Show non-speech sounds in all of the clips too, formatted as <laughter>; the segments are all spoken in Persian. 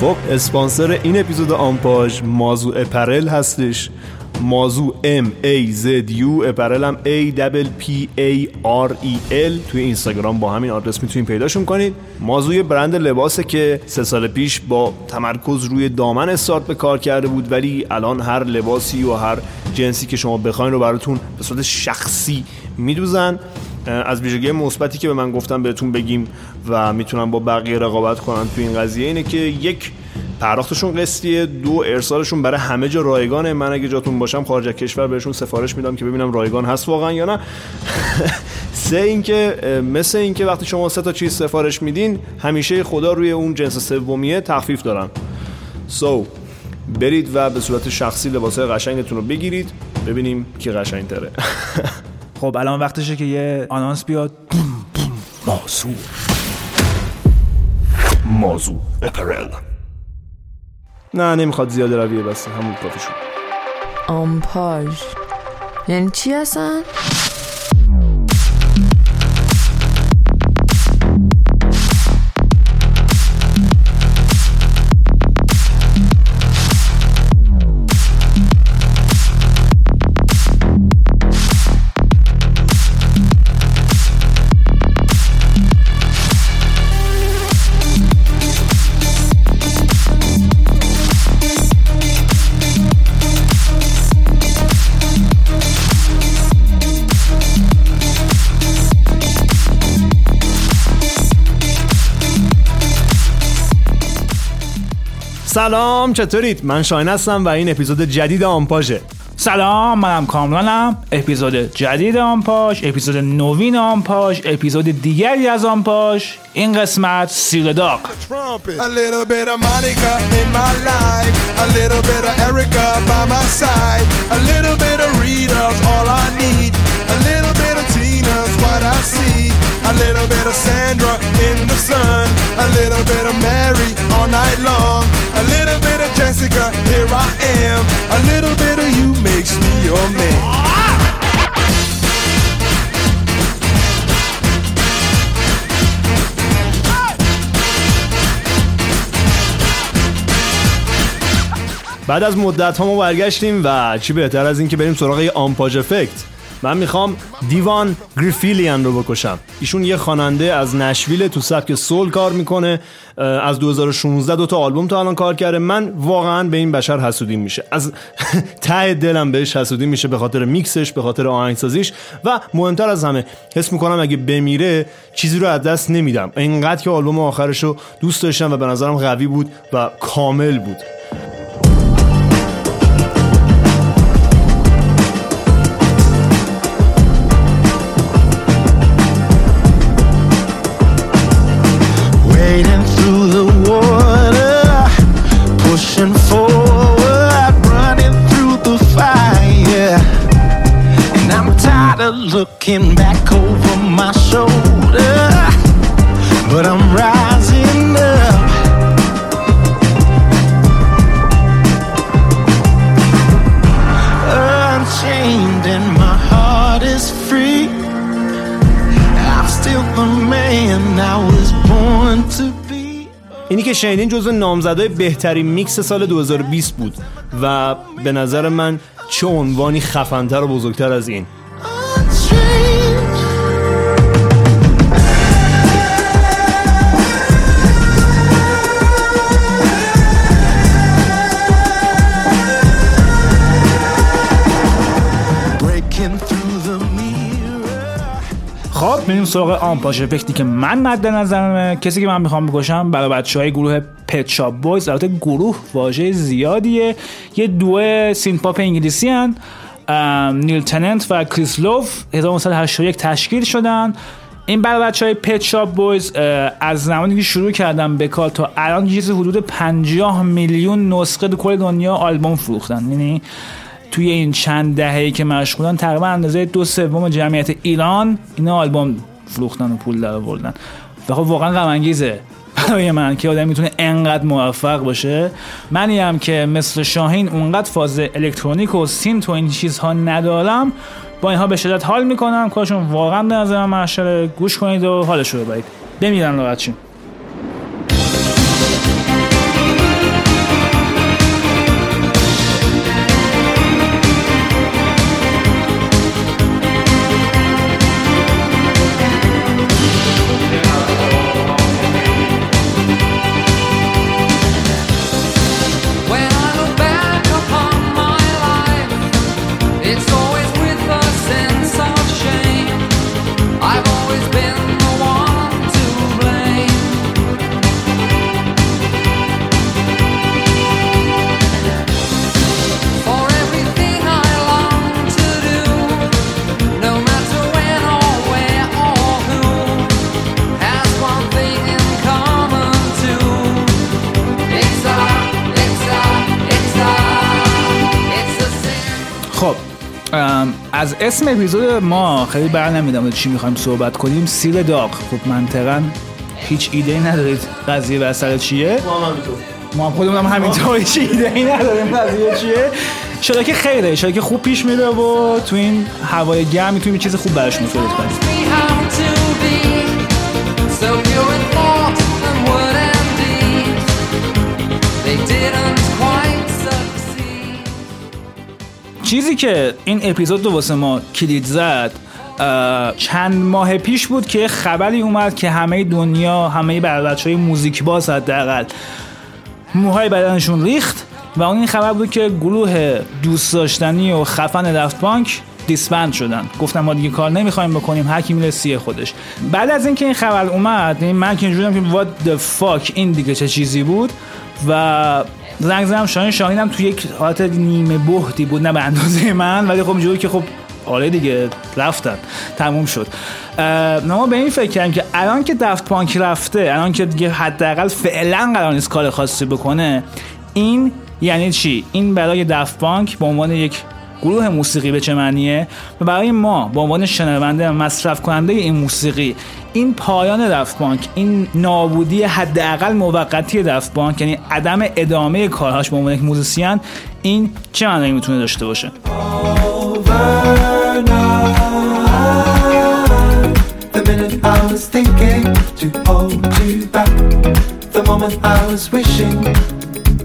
خب اسپانسر این اپیزود آمپاژ مازو اپرل هستش. مازو M A Z U اپرل هم A P A R E L. توی اینستاگرام با همین آدرس می‌تونید پیداشون کنید. مازو یه برند لباسه که سه سال پیش با تمرکز روی دامن استارت به کار کرده بود ولی الان هر لباسی و هر جنسی که شما بخواین رو براتون به صورت شخصی میدوزن. از ویژگی مثبتی که به من گفتم بهتون بگیم و می‌تونن با بقیه رقابت کنن تو این قضیه اینه که یک پرداختشون قسطیه دو ارسالشون برای همه جا رایگانه. من اگه جاتون باشم خارج کشور بهشون سفارش میدم که ببینم رایگان هست واقعا یا نه. <laughs> سه اینکه مثل اینکه وقتی شما سه تا چیز سفارش میدین همیشه خدا روی اون جنس سومیه تخفیف دارن. سو so, برید و به صورت شخصی لباسه قشنگتون رو بگیرید ببینیم کی قشنگتره. <laughs> خب الان وقتشه که یه آنانس بیاد. مازو مازو اپرل. نه نمی‌خواد زیاده رویه بس همون کافی شد آمپاژ. یعنی چی هستن؟ سلام چطورید؟ من شاین هستم و این اپیزود جدید آمپاژه. سلام منم کامرانم. اپیزود جدید آمپاژ اپیزود نوین آمپاژ اپیزود دیگری از آمپاژ. این قسمت سیر داغ. A Jessica, here I am. A little bit of you makes me your man. بعد از مدت ها ما برگشتیم و چی بهتر از این که بریم سراغ آمپاژ افکت من می‌خوام دیوان گریفیلیان رو بکشم. ایشون یه خواننده از نشویل تو سبک سول کار می‌کنه از 2016 دو تا آلبوم تا الان کار کرده. من واقعا به این بشر حسودیم میشه. از <laughs> ته دلم بهش حسودیم میشه به خاطر میکسش به خاطر آهنگسازیش. و مهمتر از همه حس می‌کنم اگه بمیره چیزی رو از دست نمیدم. اینقدر که آلبوم آخرش رو دوست داشتم و به نظرم قوی بود و کامل بود. Looking back over my shoulder, but I'm rising up. Unchained and my heart is free. I'm still the man I was born to be. اینی که شنیدین جزو نامزدهای بهترین میکس سال 2020 بود و به نظر من چه عنوانی خفنتر و بزرگتر از این خب میریم سراغ آمپاژ افکتی که من مد نظرمه کسی که من می‌خوام بکشم برای بچه های گروه Pet Shop Boys البته گروه واژه زیادیه. یه duo synth pop انگلیسی هن نیل تننت و کریس لو 1981 تشکیل شدن. این برای بچه های Pet Shop Boys از زمانی که شروع کردم به کار تا الان چیزی حدود 50 میلیون نسخه تو کل دنیا آلبوم فروختن. یعنی توی این چند دهه‌ای که مشغولن تقریبا اندازه دو سوم جمعیت ایران اینا آلبوم فروختن و پول در آوردن. و خب واقعا غم انگیزه برای من که آدم می‌تونه انقدر موفق باشه. منی که مثل شاهین اونقدر فاز الکترونیک و سینت و این چیزها ندارم با اینها به شدت حال می‌کنم. کارشون واقعا به نظر من گوش کنید و حالش رو ببرید. بمیرن راحت اسم اپیزود ما خیلی بر نمیدم چی می‌خوایم صحبت کنیم. سیر داغ. خب منطقا هیچ ایده ای ندارید. قضیه بسر چیه؟ ما هم خودمون هم همینطور. هیچ ایده ای نداریم. قضیه چیه؟ شده که خیره. شده که خوب پیش میره و تو این هوای گرم می‌تونیم چیز خوب براش مفید کنیم. چیزی که این اپیزود رو واسه ما کلید زد چند ماه پیش بود که خبری اومد که همه دنیا همه بچه های موزیک باز حداقل موهای بدنشون ریخت و اون این خبر بود که گروه دوست داشتنی و خفن دفت پانک دیسبند شدن. گفتم ما دیگه کار نمی‌خوایم بکنیم هر کی میره سیه خودش. بعد از اینکه این خبر اومد من که اینجوری بودم که what the fuck این دیگه چه چیزی بود و زنگ زدم شاهین شاهین هم تو یک حالت نیمه بهتی بود نه به اندازه من ولی خب اینجوری که خب آره دیگه رفتن تموم شد. ما به این فکر کردیم که الان که دفت پانک رفته الان که دیگه حداقل فعلا قرار نیست کار خاصی بکنه این یعنی چی؟ این برای دفت پانک به عنوان یک گروه موسیقی به چه معنیه؟ و برای ما به عنوان شنونده مصرف کننده این موسیقی این پایان دفت پانک این نابودی حداقل موقتی دفت پانک یعنی عدم ادامه کارهاش به عنوان یک موزیسین این چه معنی می‌تونه داشته باشه؟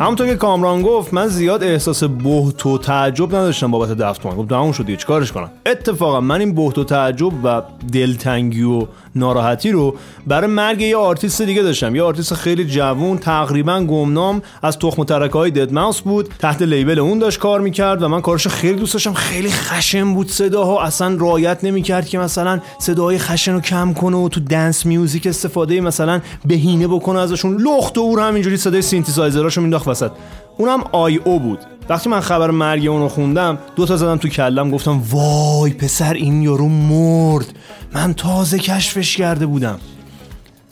همونطور که کامران گفت من زیاد احساس بهت و تعجب نداشتم بابت دفت پانک گفت تموم شد چیکارش کنم. اتفاقا من این بهت و تعجب و دلتنگی و ناراحتی رو. برای مرگ یه آرتیست دیگه داشتم. یه آرتیست خیلی جوون تقریبا گمنام از تخم ترکه های deadmau5 بود. تحت label اون داشت کار می‌کرد و من کارش خیلی دوست داشتم. خیلی خشن بود صداها. اصلا رعایت نمی‌کرد که مثلا صداهای خشن رو کم کنه و تو dance music استفاده مثلا بهینه بکنه ازشون. لخت و عور همینجوری صدای سینتیسایزراشو مینداخت وسط. اونم i_o بود. وقتی من خبر مرگ اونو خوندم دو تا زدم تو کلم گفتم وای پسر این یارو مرد. من تازه کشفش کرده بودم.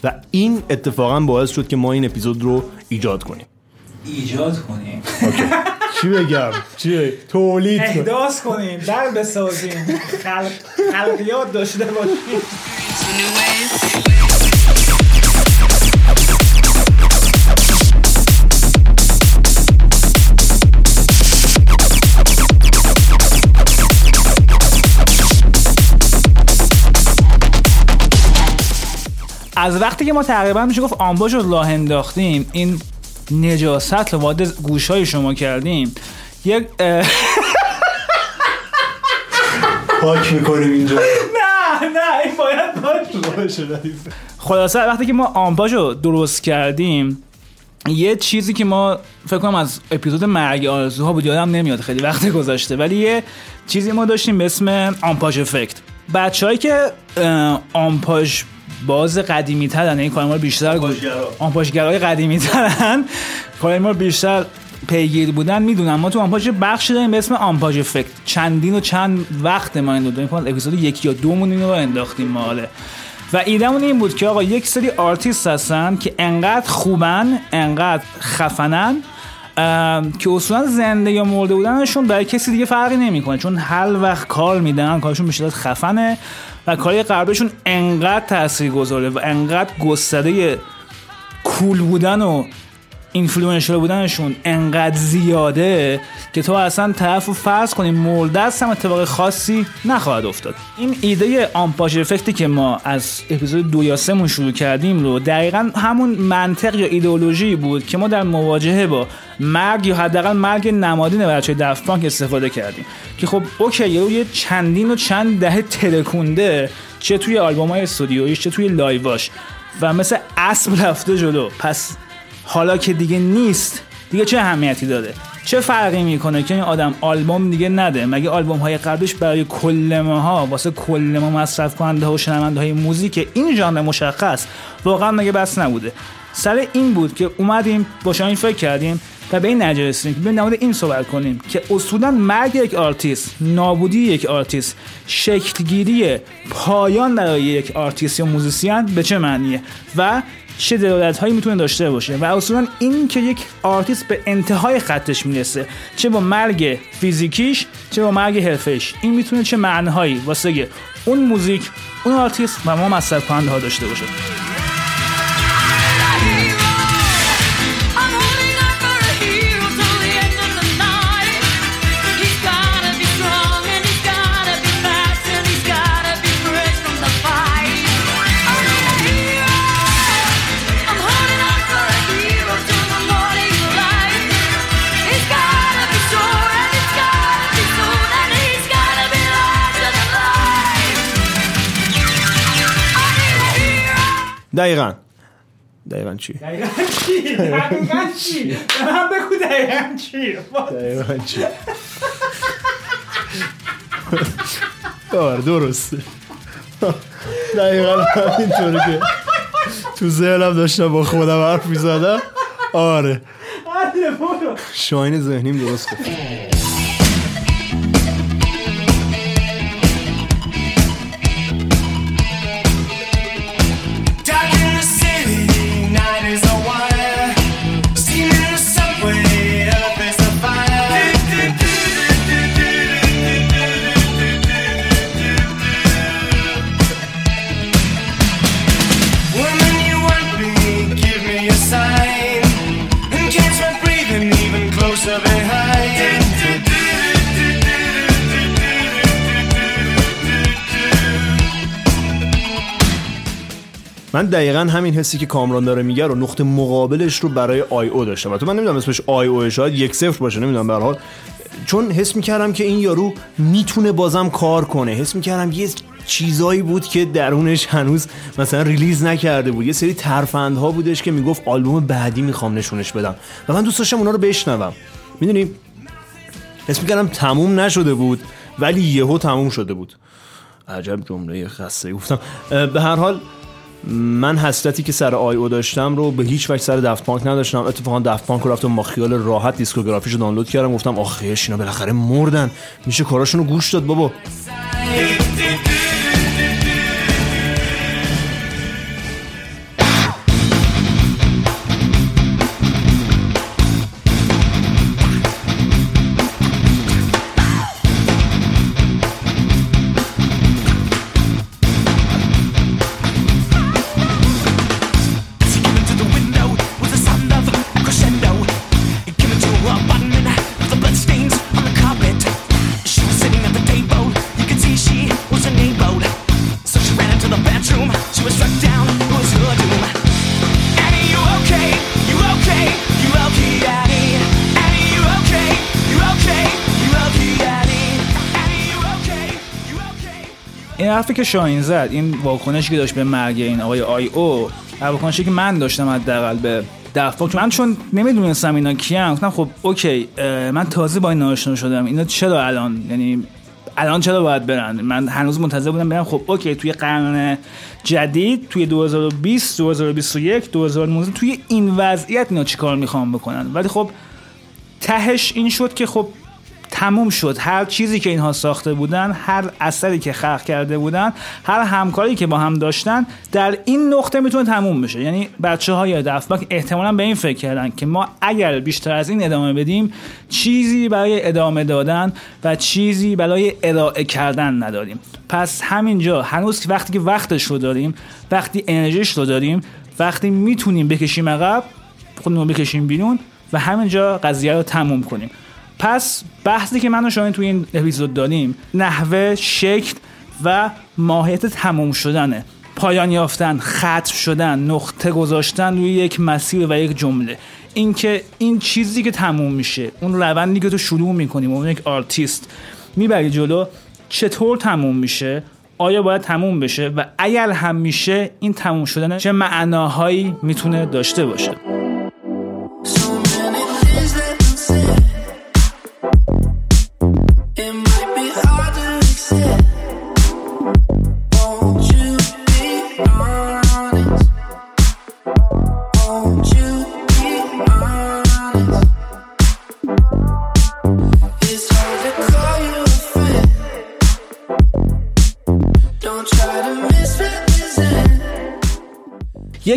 و این اتفاقا باعث شد که ما این اپیزود رو ایجاد کنیم. ایجاد کنیم. چی بگم؟ چی؟ تولید احداث کنیم. در بسازیم. خلق... خلقیات داشته باشیم. از وقتی که ما تقریبا میشه گفت آنباش رو راه انداختیم این نجاست رو وارد گوش های شما کردیم. یک پاک می‌کنیم اینجا. <laughs> نه نه این باید باشه خلاصه وقتی که ما آمپاژ رو درست کردیم یه چیزی که ما فکر کنم از اپیزود مرگ آرزوها بود یادم نمیاد خیلی وقت گذشته ولی یه چیزی ما داشتیم به اسم آمپاژ افکت. بچههایی که اه، آمپاژ باز قدیمی ترن این کار ما رو بیشتر. آمپاژگرای قدیمی ترن کار ما رو بیشتر پیگیر بودن می‌دونم. ما تو آمپاژ بخشی داریم به اسم آمپاژ effect. چندین و چند وقت ما این رو داریم. فکر کنم اپیزود یکی یا دومون این رو انداختیم ماله و ایدمون این بود که آقا یک سری آرتیست هستن که انقدر خوبن انقدر خفنن که اصولا زنده یا مرده بودنشون برای کسی دیگه فرقی نمی‌کنه. چون هر وقت کار میدن کارشون به شدت خفنه. و کاری قبلشون انقدر تاثیر گذاره و انقدر گستره کول بودن و اینفلوئنشر بودنشون انقدر زیاده که تو اصلا طرف رو فرض کنی مرده است هم اتفاق خاصی نخواهد افتاد. این ایده آمپاژ افکتی که ما از اپیزود دو یا سه شروع کردیم رو دقیقا همون منطق یا ایدئولوژی بود که ما در مواجهه با مرگ یا حداقل مرگ نمادین بچه دفت پانک استفاده کردیم. که خب اوکی یه چندین و چند دهه ترکونده چه توی آلبوم های استودیویش چه توی live هاش و مثل اسب رفته جلو. پس حالا که دیگه نیست دیگه چه اهمیتی داره؟ چه فرقی می‌کنه که این آدم آلبوم دیگه نده؟ مگه آلبوم های قبلش برای کل ماها واسه کل ما مصرف کننده و شنونده های موزیک این ژانر مشخص واقعا مگه بس نبوده؟ سر این بود که اومدیم با این فکر کردیم و به این نتیجه رسیدیم که بیایم این صحبت کنیم که اصولا مرگ یک آرتیست نابودی یک آرتیست شکلگیری پایان برای یک آرتیست یا موزیسین به چه معنیه؟ و چه دلالت هایی می‌تونه داشته باشه و اصولا این که یک آرتیست به انتهای خطش می‌رسه چه با مرگ فیزیکیش چه با مرگ حرفه‌ایش این می‌تونه چه معنیهایی واسه اون موزیک اون آرتیست و ما مصرف کننده ها داشته باشه. دقیقا دقیقا چی؟ دقیقا چی؟ دقیقا چی؟ من بگو دقیقا چی؟ دقیقا چی؟ آره درسته دقیقا همینطوری که تو ذهنم داشتم با خودم حرف می‌زدم آره شاین ذهنیم درست من دقیقا همین حسی که کامران داره میگه رو نقطه مقابلش رو برای i_o داشتم. تو من نمی‌دونم اسمش i_o شاید یک صفر باشه نمی‌دونم به حال. چون حس می‌کردم که این یارو می‌تونه بازم کار کنه. حس می‌کردم یه چیزایی بود که درونش هنوز مثلا release نکرده بود. یه سری ترفندها بودش که می‌گفت آلبوم بعدی می‌خوام نشونش بدم. و من دوست داشتم اونا رو بشنوم. می‌دونی؟ حس می‌کردم تموم نشده بود ولی یهو تموم شده بود. عجب جمله خسته. گفتم به هر حال من حسرتی که سر آی او داشتم رو به هیچ وجه سر دفت پانک نداشتم. اتفاقا دفت پانک رو رفتم با خیال راحت دیسکوگرافیش رو دانلود کردم. گفتم آخیش اینا بالاخره مردن. میشه کاراشون رو گوش داد بابا. حرفی که شاهین زد این واکنشی که داشت به مرگ این آقای i_o واکنشی که من داشتم حداقل به چون من چون نمی‌دونستم اینا کیان گفتم خب اوکی من تازه با این آشنا شدم اینا چرا الان؟ یعنی الان چرا باید برن؟ من هنوز منتظر بودم برم خب اوکی توی قرن جدید توی 2020 2021 2019 توی این وضعیت اینا چیکار می‌خوان بکنن؟ ولی خب تهش این شد که خب تموم شد. هر چیزی که اینها ساخته بودن هر اثری که خلق کرده بودن هر همکاری که با هم داشتن در این نقطه می‌تونه تموم بشه. یعنی بچه های دفبک احتمالا به این فکر کردن که ما اگر بیشتر از این ادامه بدیم چیزی برای ادامه دادن و چیزی برای ارائه کردن نداریم. پس همینجا هنوز وقتی که وقتش رو داریم وقتی انرژیش رو داریم وقتی می‌تونیم بکشیم عقب خودمون بکشیم بیرون و همینجا قضیه رو تموم کنیم. پس بحثی که من و شاهین توی این اپیزود داریم نحوه شکل و ماهیت تموم شدنه. پایان یافتن ختم شدن نقطه گذاشتن روی یک مسیر و یک جمله. اینکه این چیزی که تموم میشه اون روندی که تو شروع می‌کنیم اون یک آرتیست می‌بری جلو چطور تموم میشه؟ آیا باید تموم بشه؟ و اگر هم میشه این تموم شدن چه معناهایی می‌تونه داشته باشه؟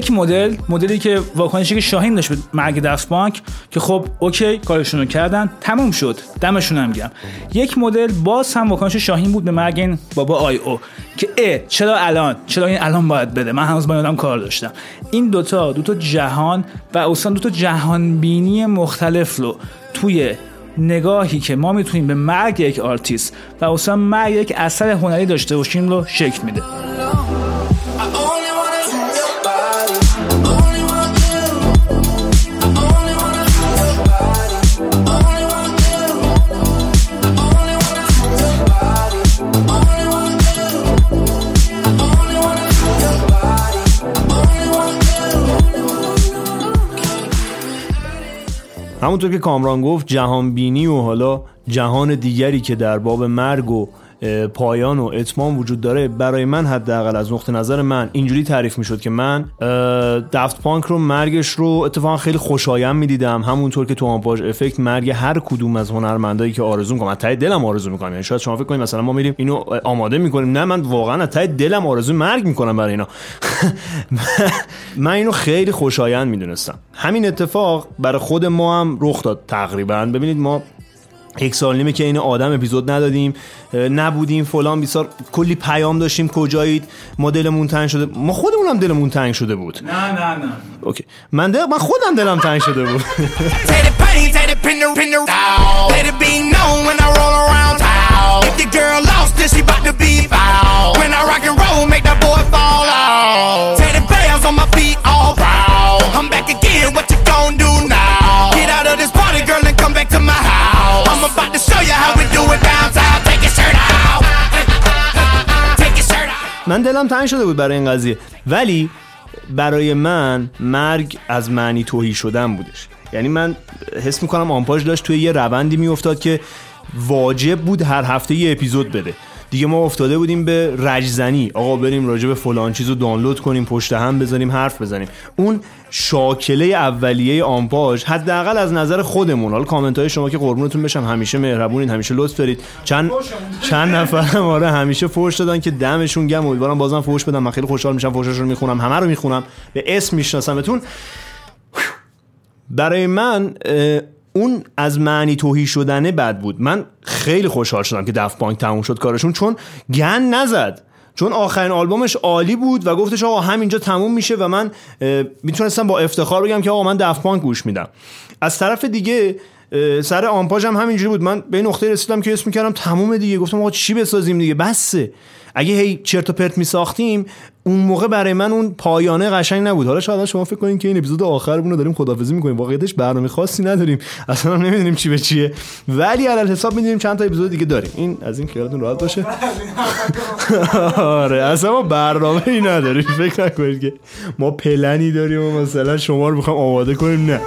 یک مدل مدلی که واکنشی که شاهین داشت به مرگ Daft Punk که خب اوکی کارشون رو کردن تموم شد. دمشون هم گرم. یک مدل باز هم واکنش شاهین بود به مرگ این بابا i_o که اه چرا الان؟ چرا این الان باید بره؟ من هنوز با آدم کار داشتم. این دوتا دوتا جهان و اصلا دوتا جهان بینی مختلف رو توی نگاهی که ما می‌تونیم به مرگ یک آرتیست و اصلا مرگ یک اثر هنری داشته باشیم رو شکل میده. همونطور که کامران گفت جهان بینی و حالا جهان دیگری که در باب مرگ و پایان و اتمام وجود داره. برای من حداقل از نقطه نظر من اینجوری تعریف می‌شد که من دفت پانک رو مرگش رو اتفاقا خیلی خوشایند می‌دیدم. همونطور که تو آمپاژ افکت مرگ هر کدوم از هنرمندایی که آرزو می‌کنم از ته دلم آرزو می‌کنم. یعنی شاید شما فکر کنید مثلا ما میریم اینو آماده می‌کنیم. نه من واقعا از ته دلم آرزو مرگ می‌کنم برای اینا. <laughs> من اینو خیلی خوشایند می‌دونستم. همین اتفاق برای خود ما هم رخ داد تقریبا. ببینید ما یک سال نیمه که این آدم اپیزود ندادیم نبودیم فلان بیسار کلی پیام داشتیم کجایید؟ ما دلمون تنگ شده ما خودمونم دلمون تنگ شده بود. نه نه نه. من خودم دلم تنگ شده بود. <laughs> come back to my house. I'm about to show you how we do it downtown. Take your shirt out. Take your shirt. من دلم تنگ شده بود برای این قضیه ولی برای من مرگ از معنی توهی شدن بودش یعنی من حس می‌کنم آمپاژ داشت توی یه روندی میافتاد که واجب بود هر هفته یه اپیزود بده دیگه ما افتاده بودیم به رجزنی. آقا بریم راجع به فلان چیز رو دانلود کنیم پشت هم بزنیم حرف بزنیم. اون شاکله اولیه آمپاژ حداقل از نظر خودمون حالا کامنت های شما که قربونتون بشم همیشه مهربونین همیشه لطف دارید. چند چند نفر هم آره همیشه فوش دادن که دمشون گم امیدوارم بازم فوش بدم. من خیلی خوشحال میشم فوشاشون رو می‌خونم همه رو می‌خونم. به اسم میشناسمتون. برای من اون از معنی توهی شدنه بد بود. من خیلی خوشحال شدم که دفت بانک تموم شد کارشون چون گن نزد. چون آخرین آلبومش عالی بود و گفتش آقا همینجا تموم میشه و من می‌تونستم با افتخار بگم که آقا من دفت بانک گوش میدم. از طرف دیگه سر آمپاژ هم همینجوری بود. من به نقطه رسیدم که اسم می‌کردم تمومه دیگه. گفتم آقا چی بسازیم دیگه؟ بسه. اگه هی چرت و پرت میساختیم اون موقع برای من اون پایانه قشنگ نبود. حالا شاید شما فکر کنین که این اپیزود آخرمون رو داریم خدافظی می‌کنیم. واقعیتش برنامه خاصی نداریم. <laughs> اصلا نمی‌دونیم چی به چیه. ولی علل حساب می‌دونیم چند تا اپیزود دیگه داریم. این از این خیالتون راحت باشه. <laughs> آره اصلا ما برنامه ای نداریم. فکر نکنید که ما پلنی داریم و مثلا شما رو بخوام آماده کنیم. نه.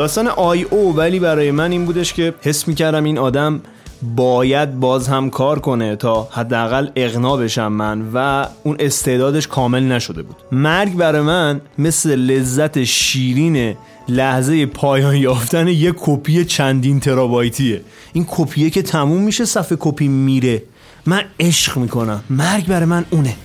داستان آی او ولی برای من این بودش که حس می‌کردم این آدم باید باز هم کار کنه تا حداقل اقنا بشم من و اون استعدادش کامل نشده بود. مرگ برای من مثل لذت شیرین لحظه پایان یافتن یک کپی چندین ترابایتیه. این کپیه که تموم میشه صفحه کپی میره. من عشق می‌کنم. مرگ برای من اونه.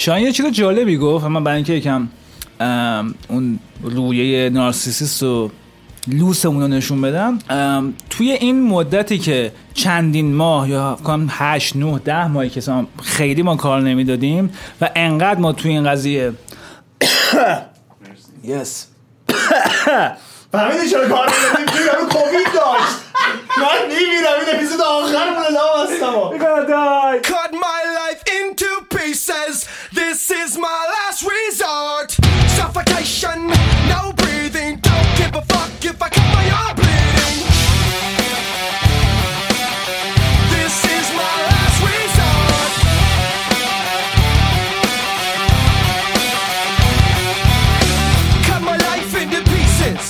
شاید یه چیز جالبی گفت من برای اینکه یکم اون رویه نارسیسیست و لوسمون رو نشون بدم توی این مدتی که چندین ماه یا کنم 8 9 10 ماهی که خیلی ما کار نمی‌دادیم و انقدر ما توی این قضیه <coughs> یس <coughs> فهمیدی چرا کار نمیدیم توی یارو کووید داشت. من میمیرم این اپیزود آخرمون لام هستم Cut my pieces. This is my last resort. Suffocation, no breathing. Don't give a fuck if I cut my arm bleeding. This is my last resort. Cut my life into pieces.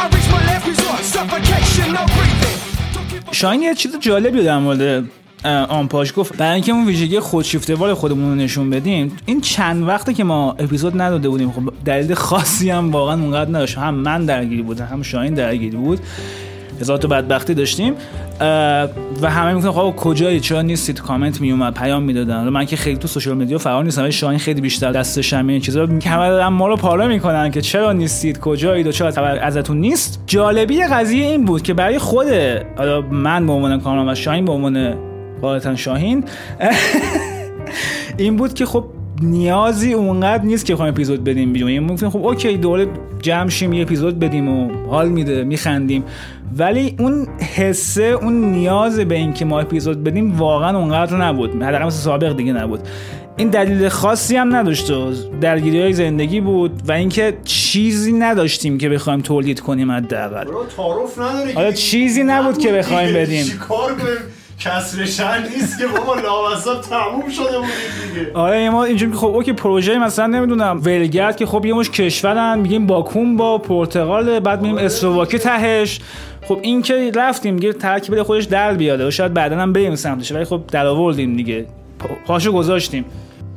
I reach my last resort. Suffocation, no breathing. Don't give a شاین یه چیز جالبی رو در مورد اه، آنپاش گفت برای اینکه اون ویژگی خودشیفتوار خودمون رو نشون بدیم این چند وقته که ما اپیزود نداده بودیم خب دلیل خاصی هم واقعا اونقدر نداشت. هم من درگیری بودم هم شاین درگیری بود. هزار تا بدبختی داشتیم. و همه می‌گفتن خب کجایی؟ چرا نیستید کامنت میومد پیام می‌دادن. من که خیلی تو سوشال مدیا فعال نیستم ولی شاهین خیلی بیشتر دستش همه این چیزا. همه دارن ما رو می‌کنن که چرا نیستید؟ کجایید؟ و چرا خبر ازتون نیست؟ جالبی قضیه این بود که برای خود حالا من به عنوان کارنامه و شاهین به عنوان غالبا شاهین. این بود که خب نیازی اونقدر نیست که بخوایم اپیزود بدیم بیرون. یعنی ممکن خب اوکی دوره جمع شیم یه اپیزود بدیم و حال میده میخندیم. ولی اون حسه اون نیاز به اینکه ما اپیزود بدیم واقعا اونقدر نبود. حداقل مثل سابق دیگه نبود. این دلیل خاصی هم نداشت و درگیری های زندگی بود و اینکه چیزی نداشتیم که بخوایم تولید کنیم حداقل. تعارف نداره حالا چیزی نبود که بخوایم بدیم. کسر شن نیست که بابا لامصب تموم شده بود دیگه. آره ما اینجوری که خب اوکی پروژه مثلا نمی‌دونم ولگرد که خب یه مش کشورن میگیم باکوم با پرتغال بعد میگیم اسلواکی تهش. خب این که رفتیم دیگه ترکیب خودش در بیاده و شاید بعدا هم بریم سمتش ولی خب در آوردیم دیگه. پا- پاشو گذاشتیم.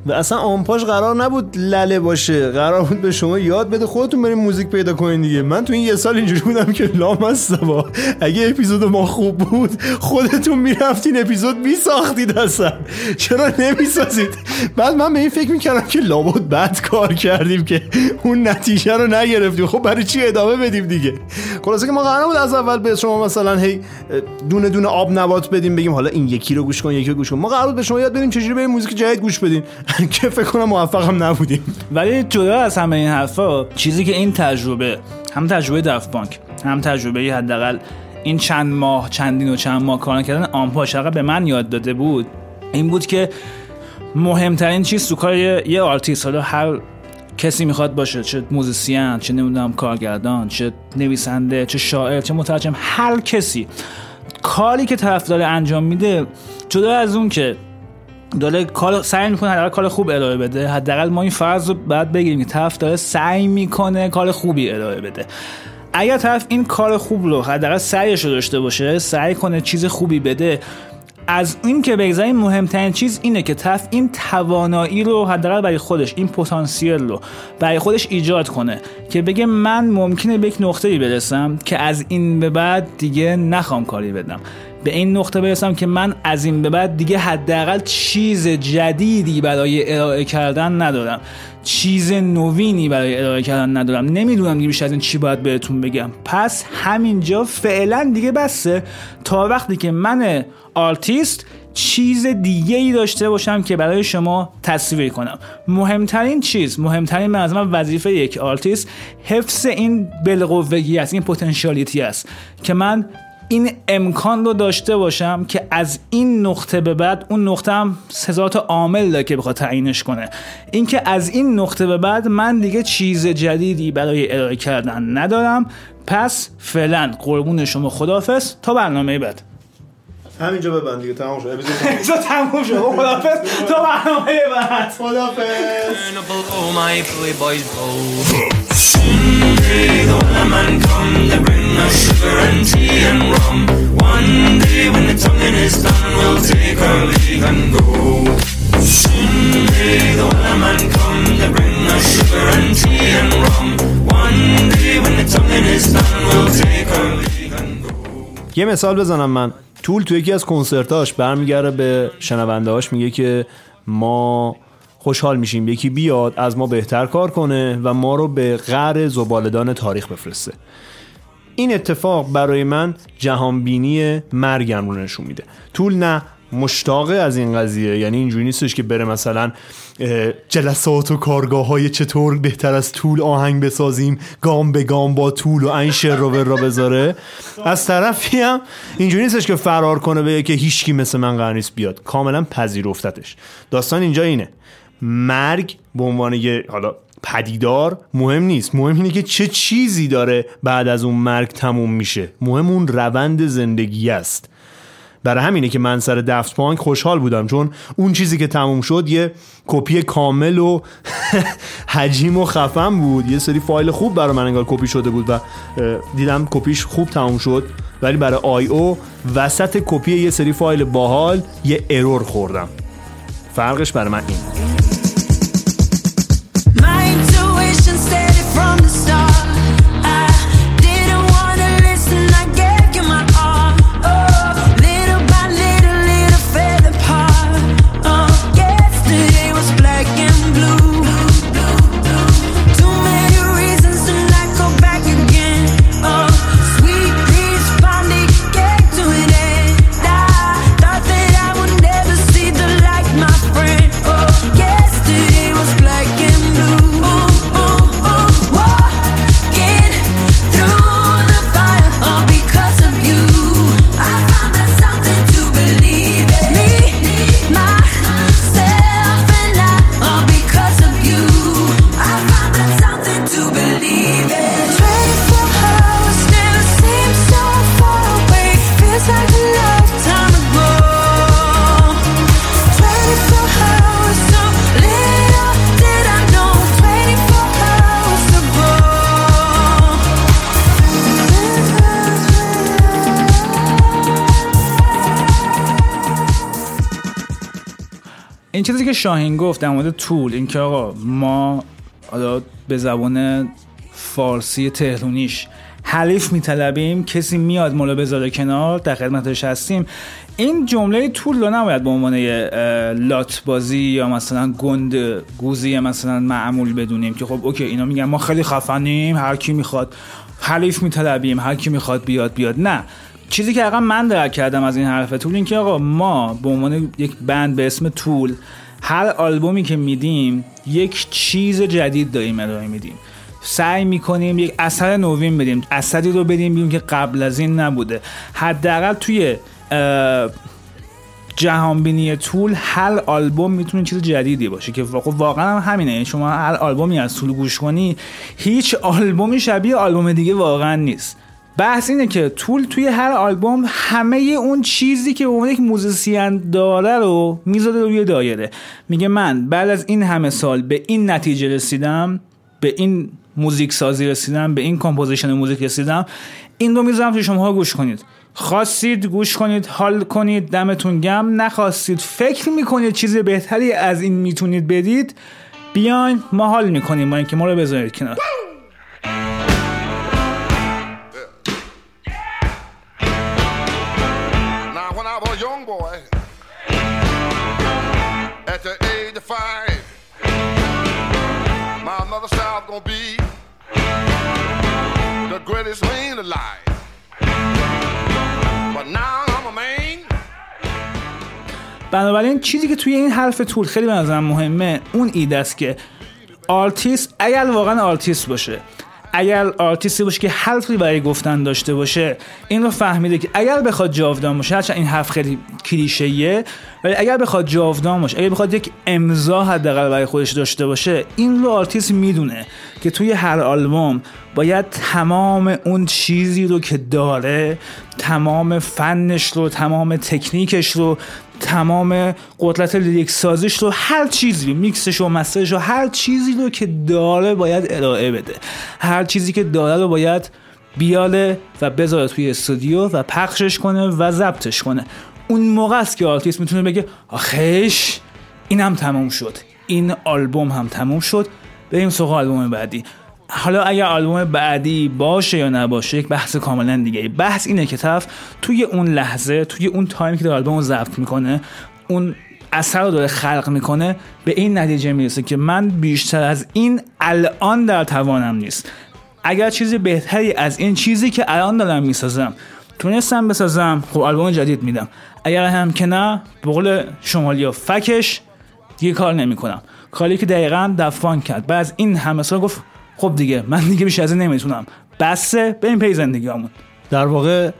و اصلا آنپاش قرار نبود لله باشه. قرار بود به شما یاد بده خودتون بریم موزیک پیدا کنین دیگه. من تو این یه سال اینجوری بودم که لام هست با اگه اپیزود ما خوب بود خودتون می‌رفتین اپیزود میساختید اصلا. چرا نمی‌سازید؟ بعد من به این فکر می‌کردم که لابد بد کار کردیم که اون نتیجه رو نگرفتیم. خب برای چی ادامه بدیم دیگه؟ خلاصه که ما قرار بود از اول به شما مثلا هی دونه دونه آب نبات بدیم بگیم حالا این یکی رو گوش کن یکی رو گوش کن. ما قرار بود به شما یاد بدیم چجوری بریم موزیک جدید گوش بدین که فکر کنم موفق هم نبودیم. ولی جدا از همه این حرفا چیزی که این تجربه هم تجربه Daft Punk هم تجربه حداقل این چند ماه چندین و چند ماه کار کردن آنپاش حقا به من یاد داده بود. این بود که مهمترین چیز تو کار یه آرتیست حالا هر کسی می‌خواد باشه چه موزیسین چه نمی‌دونم کارگردان چه نویسنده چه شاعر چه مترجم هر کسی. کاری که طرف داره انجام میده جدا از اون که داره کار سعی می‌کنه حداقل کار خوب ارائه بده. حداقل ما این فرض رو باید بگیریم که طرف داره سعی می‌کنه کار خوبی ارائه بده. اگر طرف این کار خوب رو حداقل سعیش رو داشته باشه سعی کنه چیز خوبی بده از این که بگذاریم مهمترین چیز اینه که طرف این توانایی رو حداقل برای خودش این پتانسیل رو برای خودش ایجاد کنه که بگه من ممکنه به یک نقطه‌ای برسم که از این به بعد دیگه نخوام کاری بدم. به این نقطه برسم که من از این به بعد دیگه حداقل چیز جدیدی برای ارائه کردن ندارم. چیز نوینی برای ارائه کردن ندارم. نمی‌دونم دیگه بیشتر از این چی باید بهتون بگم. پس همینجا فعلا دیگه بسه. تا وقتی که من آرتیست چیز دیگه ای داشته باشم که برای شما تصویر کنم. مهمترین چیز مهمترین من من وظیفه یک آرتیست حفظ این بالقوگی است این potentiality است که من این امکان رو داشته باشم که از این نقطه به بعد اون نقطه هم هزار تا عامل داره که بخواد تعیینش کنه. اینکه از این نقطه به بعد من دیگه چیز جدیدی برای ارائه کردن ندارم. پس فعلا قربون شما خدافظ تا برنامه بعد. همینجا ببند دیگه تمام شد. اپیزود اینجا تموم شد. <laughs> خدافظ تا برنامه بعد. خدافظ Someday the come to bring us sugar and tea and rum. One day when the tonguing is done, we'll take our leave and go. Someday the come to bring us sugar and tea and rum. One day when the tonguing is done, we'll. یه مثال بزنم من طول تو یکی از کنسرتاش برمیگرده به شنونده هاش میگه که ما خوشحال میشیم. یکی بیاد از ما بهتر کار کنه و ما رو به غر زبالدان تاریخ بفرسته. این اتفاق برای من جهانبینی مرگم رو نشون میده. طول نه مشتاقه از این قضیه یعنی اینجوری نیستش که بره مثلا جلسات و کارگاه های چطور بهتر از طول آهنگ بسازیم گام به گام با طول و این شعر رو را بذاره. از طرفی هم اینجوری نیستش که فرار کنه به که هیچکی مثل من قرار بیاد. کاملا پذیرفتتش. داستان اینجا اینه. مرگ به عنوان یه حالا پدیدار مهم نیست. مهم اینه که چه چیزی داره بعد از اون مرگ تموم میشه. مهم اون روند زندگی است. برای همینه که من سر دفت پانک خوشحال بودم چون اون چیزی که تموم شد یه کپی کامل و <laughs> حجیم و خفن بود. یه سری فایل خوب برای من انگار کپی شده بود و دیدم کپیش خوب تموم شد. ولی برای آی او وسط کپی یه سری فایل باحال یه ارور خوردم. فرقش برای من این. که شاهین گفت در مورد طول اینکه آقا ما حالا به زبان فارسی تهرونیش حلیف میطلبیم کسی میاد رو بذاره کنار در خدمتش هستیم. این جمله طول رو نباید به عنوان لات بازی یا مثلا گند گوزی مثلا معمول بدونیم که خب اوکی اینا میگن ما خیلی خفنیم هر کی می‌خواد حلیف میطلبیم هر کی می‌خواد بیاد بیاد. نه. چیزی که حقا من درک کردم از این حرف طول این که آقا ما به عنوان یک بند به اسم طول هر آلبومی که میدیم یک چیز جدید داریم ارائه میدیم. سعی می‌کنیم یک اثر نوین بدیم اثری رو بدیم بیرون که قبل از این نبوده. حداقل توی جهانبینی طول هر آلبوم می‌تونه چیز جدیدی باشه که خب واقعا هم همینه. شما هر آلبومی از طول گوش کنی هیچ آلبومی شبیه آلبوم دیگه واقعا نیست. بحث اینه که طول توی هر آلبوم همه اون چیزی که اون یک موزیسین داره رو می‌ذاره روی دایره. میگه من بعد از این همه سال به این نتیجه رسیدم به این موزیک سازی رسیدم به این composition موزیک رسیدم این رو می‌ذارم که شما گوش کنید. خواستید گوش کنید حال کنید دمتون گرم نخواستید فکر می‌کنید چیز بهتری از این می‌تونید بدید بیاین ما حال می‌کنیم با اینکه ما رو بذارید کنار. بنابراین چیزی که توی این حرف طول خیلی به نظرم مهمه اون ایده است که آرتیست اگر واقعا آرتیست باشه اگر آرتیستی باشه که حرفی برای گفتن داشته باشه این رو فهمیده که اگر بخواد جاودان باشه هرچند این حرف خیلی کلیشه‌ایه ولی اگر بخواد جاودان باشه اگر بخواد یک امضا حداقل برای خودش داشته باشه این رو آرتیست می‌دونه که توی هر آلبوم باید تمام اون چیزی رو که داره تمام فنش رو تمام تکنیکش رو تمام قدرت lyric سازیش رو هر چیزی میکسش و master ش رو هر چیزی رو که داره باید ارائه بده. هر چیزی که داره رو باید بیاره و بذاره توی استودیو و پخشش کنه و ضبطش کنه. اون موقع است که آرتیست می‌تونه بگه آخیش اینم تموم شد. این آلبوم هم تموم شد. بریم سراغ آلبوم بعدی. حالا اگر آلبوم بعدی باشه یا نباشه یک بحث کاملا دیگه بحث اینه که طرف توی اون لحظه توی اون تایمی که داره آلبوم رو ضبط می‌کنه اون اثر رو داره خلق می‌کنه به این نتیجه می‌رسه که من بیشتر از این الان در توانم نیست. اگر چیزی بهتری از این چیزی که الان دارم می‌سازم تونستم بسازم خب آلبوم جدید میدم. اگر هم که نه به قول شمالی فکش دیگه کار نمی‌کنم. کاری که دقیقا دفان کرد. بعد از این همه سال گفت خب دیگه من دیگه بیش از این نمی‌تونم. بسه به این پی زندگیامون در واقع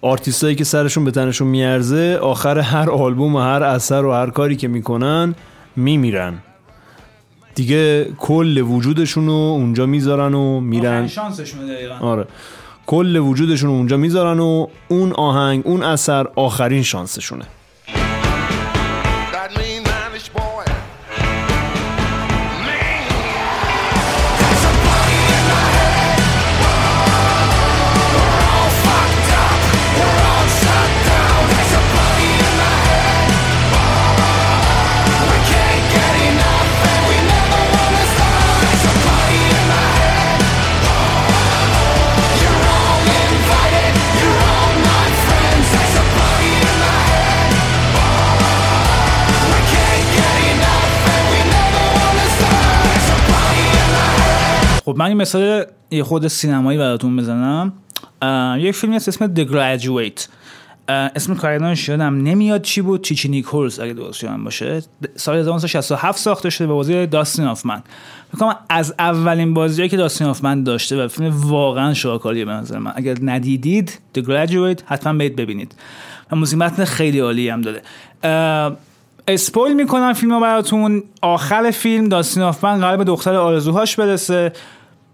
آرتیستایی که سرشون به تنشون میارزه آخر هر آلبوم و هر اثر و هر کاری که می‌کنن میمیرن. دیگه کل وجودشون رو اونجا می‌ذارن و میرن. دقیقا. آره. کل وجودشون رو اونجا می‌ذارن و اون آهنگ اون اثر آخرین شانسشونه. من این مثال یه خود سینمایی براتون بزنم. یک فیلمی هست اسم The Graduate. اسم کارگردانش یادم نمیاد چی بود چیچی نیکولز اگه درست یادم باشه. سال 1967 ساخته شده به بازی داستین آفمن می‌کنم از اولین بازیایی که داستین آفمن داشته و فیلم واقعا شاهکاریه به نظر من. اگر ندیدید The Graduate حتما برید ببینید. و متن خیلی عالی هم داره. اسپویل می‌کنم فیلم براتون. آخر فیلم داستین آفمن به دختر آرزوهاش برسه.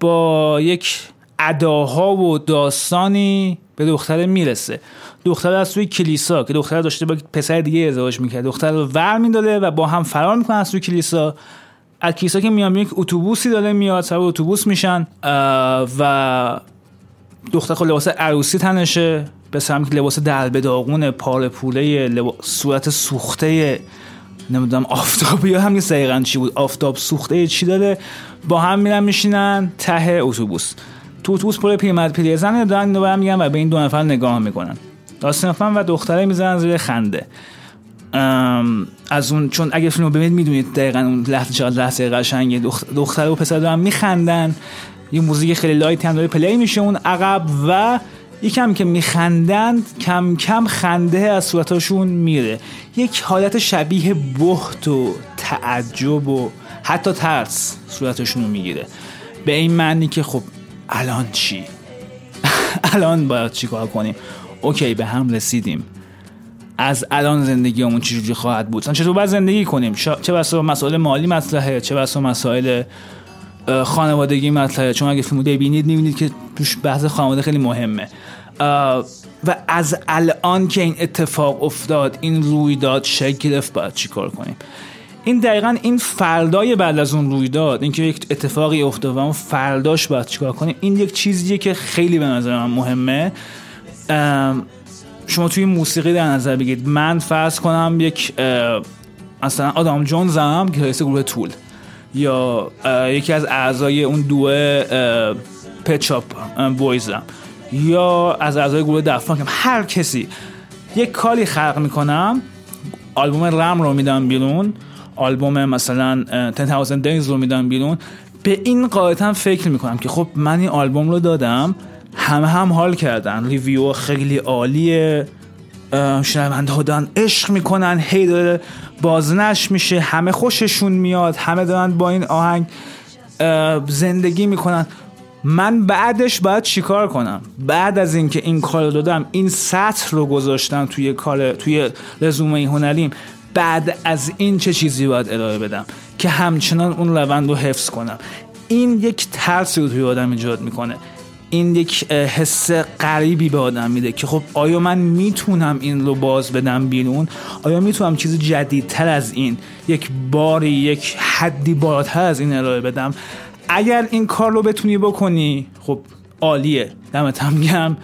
با یک اداها و داستانی به دختر می‌رسه. دختر از توی کلیسا که دختر داشته با پسر دیگه ازدواج می‌کرد. دختر رو ور می‌داده و با هم فرار می‌کنن از توی کلیسا. از کلیسا که میان یک اتوبوسی داره میاد سوار اتوبوس میشن و دختر خود لباس عروسی تنشه. هم که لباس دلبه داغون پاره پوله لبا... صورت سوخته نمی‌دونم آفتابی هم نیست دقیقا چی بود. آفتاب سوخته چی داره. با هم میرن میشینن ته اتوبوس. تو اتوبوس پر پیرمرد پیرزن دارن اینو برم میگن و به این دو نفر نگاه می‌کنن. داستین و دختره می‌زنن زیر خنده. از اون چون اگه فیلم رو ببینید می‌دونید دقیقا اون لحظه چقدر لحظه قشنگه. دخ- دختر و پسر دارن میخندن. یه موزیک خیلی light ی هم داره play میشه اون عقب و یکم که میخندن کم کم خنده از صورتاشون میره. یک حالت شبیه بهت و تعجب و حتی ترس صورتشون رو می‌گیره. به این معنی که خب الان چی؟ <laughs> الان باید چیکار کنیم؟ اوکی به هم رسیدیم. از الان زندگیمون چجوری خواهد بود؟ چطور باید زندگی کنیم. چه بسا مسائل مالی مطرحه؟ چه بسا مسائل خانوادگی مطرحه چون اگه فیلمو ببینید می‌بینید که توش بحث خانواده خیلی مهمه. و از الان که این اتفاق افتاد این رویداد شکل گرفت باید چیکار کنیم؟ این دقیقا این فردای بعد از اون رویداد اینکه یک اتفاقی افتاد و اون فرداش باید چیکار کنیم؟ این یک چیزیه که خیلی به نظر من مهمه. شما توی موسیقی در نظر بگیرید. من فرض کنم یک مثلا آدام جونز هم که رئیس گروه طول. یا یکی از اعضای اون دوه پچاپ بویزم یا از اعضای گروه دفان هر کسی. یک کاری خلق می‌کنم. آلبوم رم رو میدم بیرون. آلبوم مثلا اه، 10000 Days رو میدم بیرون. به این قاعدتا فکر می‌کنم که خب من این آلبوم رو دادم. همه هم حال کردن. ریویو خیلی عالیه. شنونده ها دارن عشق می‌کنن. هی داره بازنش میشه همه خوششون میاد همه دارن با این آهنگ زندگی می‌کنن. من بعدش باید چیکار کنم؟ بعد از اینکه این کار رو دادم این سطر رو گذاشتم توی کار توی رزومه هنریم بعد از این چه چیزی باید ارائه بدم که همچنان اون روند رو حفظ کنم؟ این یک ترسی رو توی آدم ایجاد می‌کنه. این یک حس غریبی به آدم میده که خب آیا من می‌تونم این رو باز بدم بیرون؟ آیا می‌تونم چیز جدیدتر از این یک باری یک حدی بالاتر از این ارائه بدم؟ اگر این کار رو بتونی بکنی خب عالیه. دمت هم گرم.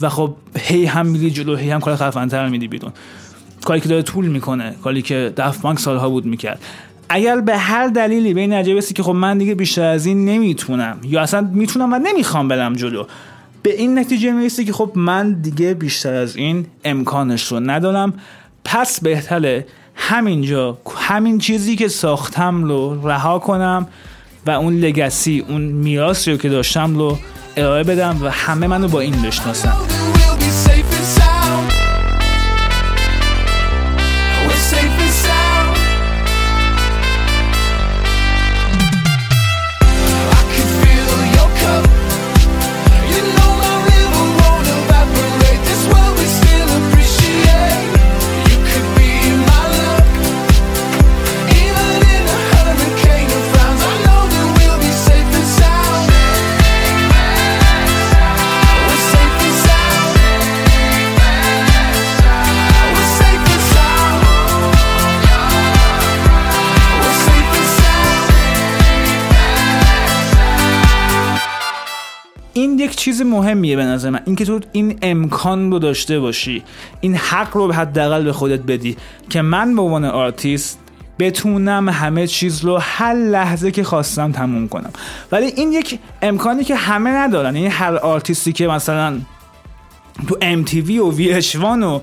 و خب هی هم میری جلو هی هم کار خفنتر میدی بیرون. کاری که داره طول می‌کنه کاری که دفت بانک سالها بود می‌کرد. اگر به هر دلیلی به این که خب من دیگه بیشتر از این نمی‌تونم یا اصلا می‌تونم و نمی‌خوام برم جلو به این نتیجه می‌رسی که خب من دیگه بیشتر از این امکانش رو ندارم. پس بهتره همینجا همین چیزی که ساختم رو رها کنم و اون لگسی اون میراثی رو که داشتم رو ارائه بدم و همه منو با این بشناسن. چیز مهمیه به نظر من. اینکه تو این امکان رو داشته باشی این حق رو حداقل به خودت بدی که من به عنوان آرتیست بتونم همه چیز رو هر لحظه که خواستم تموم کنم. ولی این یک امکانی که همه ندارن. یعنی هر آرتیستی که مثلا تو MTV و VH1 و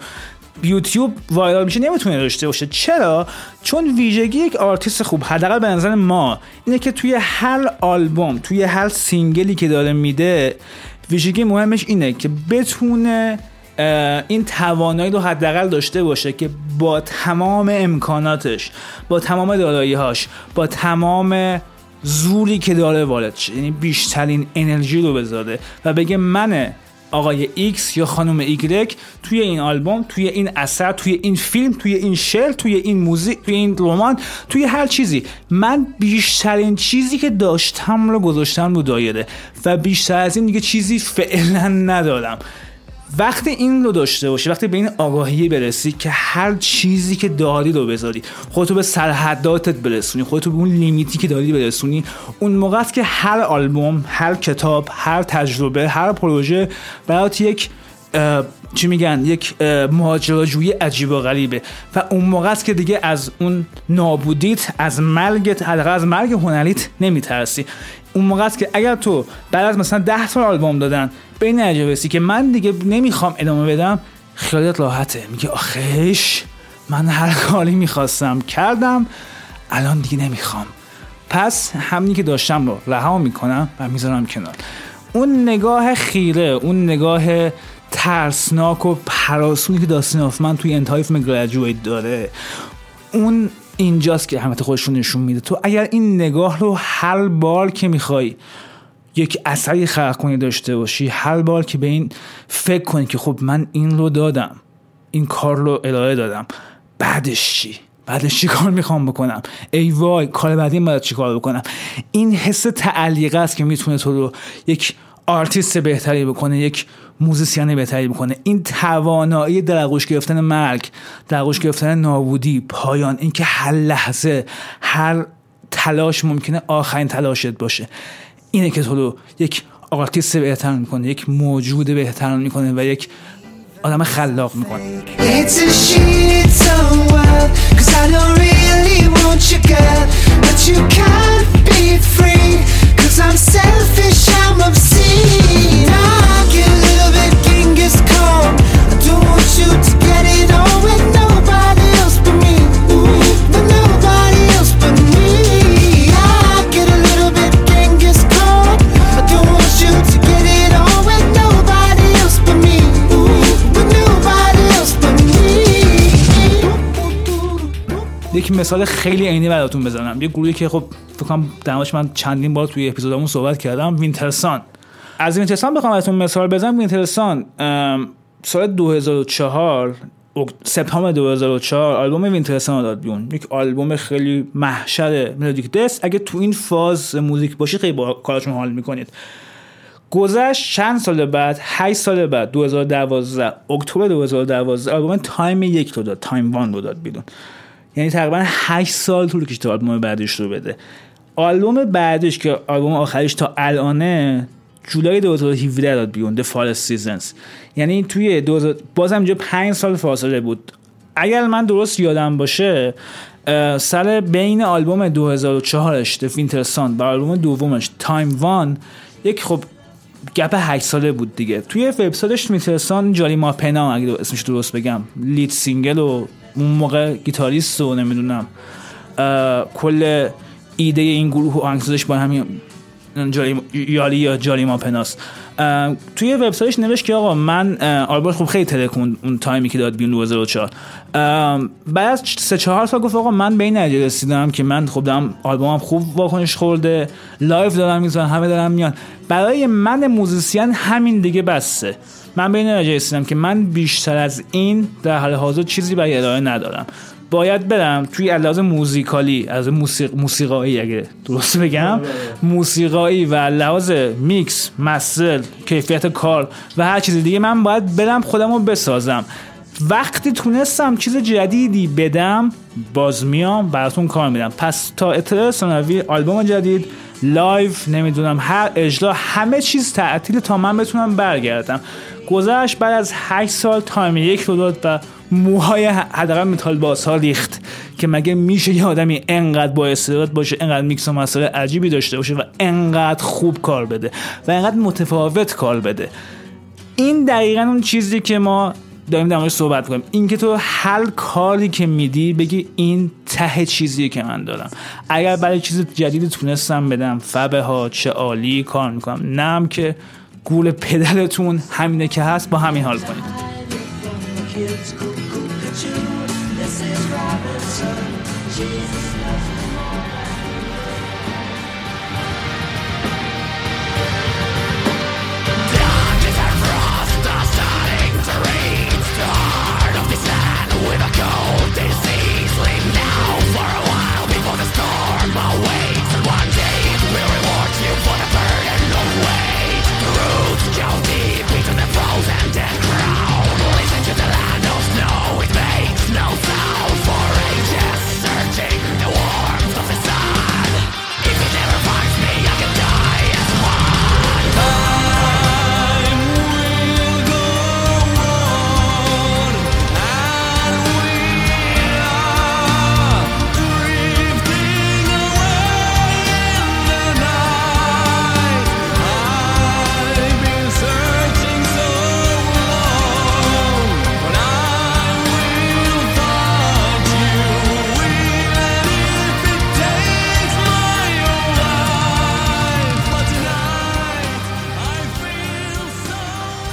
یوتیوب viral میشه نمی‌تونه داشته باشه. چرا؟ چون ویژگی یک آرتیست خوب حداقل به نظر ما اینه که توی هر آلبوم توی هر single ی که داره میده ویژگی مهمش اینه که بتونه این توانایی رو حداقل داشته باشه که با تمام امکاناتش با تمام دارایی‌هاش با تمام زوری که داره وارد شه. یعنی بیشترین انرژی رو بذاره و بگه من آقای ایکس یا خانم ایگرک توی این آلبوم توی این اثر توی این فیلم توی این شعر توی این موزیک توی این رمان توی هر چیزی. من بیشترین چیزی که داشتم رو گذاشتم رو دایره و بیشتر از این دیگه چیزی فعلا ندارم. وقتی این رو داشته باشی وقتی به این آگاهی برسی که هر چیزی که داری رو بذاری خودتو به سرحداتت برسونی خودتو به اون لیمیتی که داری برسونی اون موقع است که هر آلبوم هر کتاب هر تجربه هر پروژه برات یک چی میگن؟ یک ماجراجویی عجیب و غریبه. و اون موقع است که دیگه از اون نابودیت از مرگت حداقل از مرگ هنریت نمیترسی. اون موقع است که اگر تو بعد از مثلا 10 سال آلبوم دادن به این که من دیگه نمی‌خوام ادامه بدم خیالت راحته. میگه آخش من هر کاری می‌خواستم کردم الان دیگه نمی‌خوام. پس همینی که داشتم رو رها می‌کنم و می‌ذارم کنار. اون نگاه خیره اون نگاه ترسناک و پراسونی که داستین آفمن توی انتهای فیلم گریجویت داره اون اینجاست که همت خودشون نشون میده. تو اگر این نگاه رو هر بار که می‌خوای یک اثری خلق کنی داشته باشی هر بار که به این فکر کنی که خب من این رو دادم این کار رو ارائه دادم بعدش چی؟ بعدش چی کار می‌خوام بکنم؟ ای وای کار بعدی باید چی کار بکنم؟ این حس تعلیقه است که می‌تونه تو رو یک آرتیست بهتری بکنه یک موزیسین بهتری بکنه این توانایی در گرفتن مرگ در گرفتن نابودی پایان اینکه هر لحظه هر تلاش ممکنه آخرین تلاشت باشه. اینه که تو رو یک آرتیست بهتر می‌کنه یک موجود بهتر می‌کنه و یک آدم خلاق می‌کنه. مثال خیلی عینی براتون بزنم. یه گروهی که خب فکر کنم موردش من چندین بار توی اپیزودمون صحبت کردم Wintersun. از Wintersun بخوام ازتون مثال بزنم. Wintersun سال 2004 اک- سپتامبر 2004 آلبوم Wintersun داد بیرون. یک آلبوم خیلی محشر melodic death. اگه تو این فاز موزیک باشی خیلی با کارشون حال می‌کنید. گذشت چند سال بعد؟ 8 سال بعد 2012 اکتبر 2012 آلبوم Time یک رو داد. Time One رو داد بیرون. یعنی تقریبا 8 سال طول کشید تا آلبوم بعدش رو بده. آلبوم بعدش که آلبوم آخرش تا الانه جولای 2017 داد بیرون The Forest Seasons. یعنی توی 2000 بازم اینجا 5 سال فاصله بود. اگر من درست یادم باشه سر بین آلبوم 2004ش The Winter Sun و آلبوم دومش Time One یک خب gap 8 ساله بود دیگه. توی وبسایتش Wintersun Jari Mäenpää اگه اسمش درست بگم lead singer و اون موقع گیتاریست و نمی‌دونم کل ایده این گروه و آهنگسازش با همین Jari یا Jari Mäenpää س اه، توی وبسایتش نوشت که آقا من آلبوم خوب خیلی ترکوند اون تایمی که داد بیرون 2004 اه، بعد از سه چهار سال گفت آقا من به این نتیجه رسیدم که من خب دارم آلبومم خوب واکنش خورده live دارم می‌زنم همه دارم میان. برای من موزیسین همین دیگه بسه من به این نتیجه رسیدم که من بیشتر از این در حال حاضر چیزی برای ارائه ندارم. باید برم توی لحاظ موزیکالی از موسیق موسیقایی اگه درست بگم موسیقایی و لحاظ mix master کیفیت کار و هر چیز دیگه من باید برم خودم رو بسازم. وقتی تونستم چیز جدیدی بدم باز میام براتون کار میدم. پس تا اطلاع ثانوی آلبوم جدید live نمی‌دونم هر اجرا همه چیز تعطیل تا من بتونم برگردم. گذشت بعد از 8 سال Time یک رو داد و موهای حداقل متال باز ها ریخت که مگه میشه یه آدمی انقدر با استعداد باشه انقدر میکس و master عجیبی داشته باشه و انقدر خوب کار بده و انقدر متفاوت کار بده؟ این دقیقا اون چیزی که ما داریم درموردش صحبت کنیم. این که تو هر کاری که میدی بگی این ته چیزیه که من دارم. اگر برای چیز جدیدی تونستم بدم فبها چه عالی کار می‌کنم. نم که گول پدرتون همینه که هست با همین حال کنید.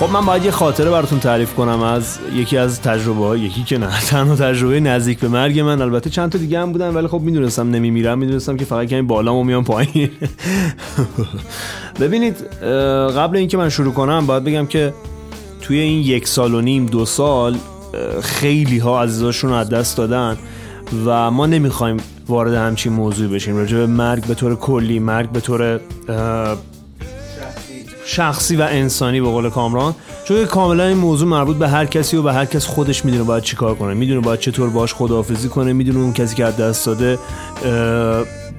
خب من باید یه خاطره براتون تعریف کنم از یکی از تجربه های یکی که نه تنها تجربه نزدیک به مرگ من البته چند تا دیگه هم بودن ولی خب می‌دونستم نمیمیرم می‌دونستم که فقط کمی بالامو میام پایین. <laughs> ببینید قبل اینکه من شروع کنم باید بگم که توی این یک سال و نیم دو سال خیلی ها عزیزاشون رو از دست دادن و ما نمی‌خوایم وارد همچین موضوعی بشیم. راجع به مرگ به طور کلی مرگ به طور شخصی و انسانی به قول کامران. چون کاملا این موضوع مربوط به هر کسی و به هر کس خودش می‌دونه باید چیکار کنه. می‌دونه باید چطور باش خداحافظی کنه. می‌دونه اون کسی که دست داده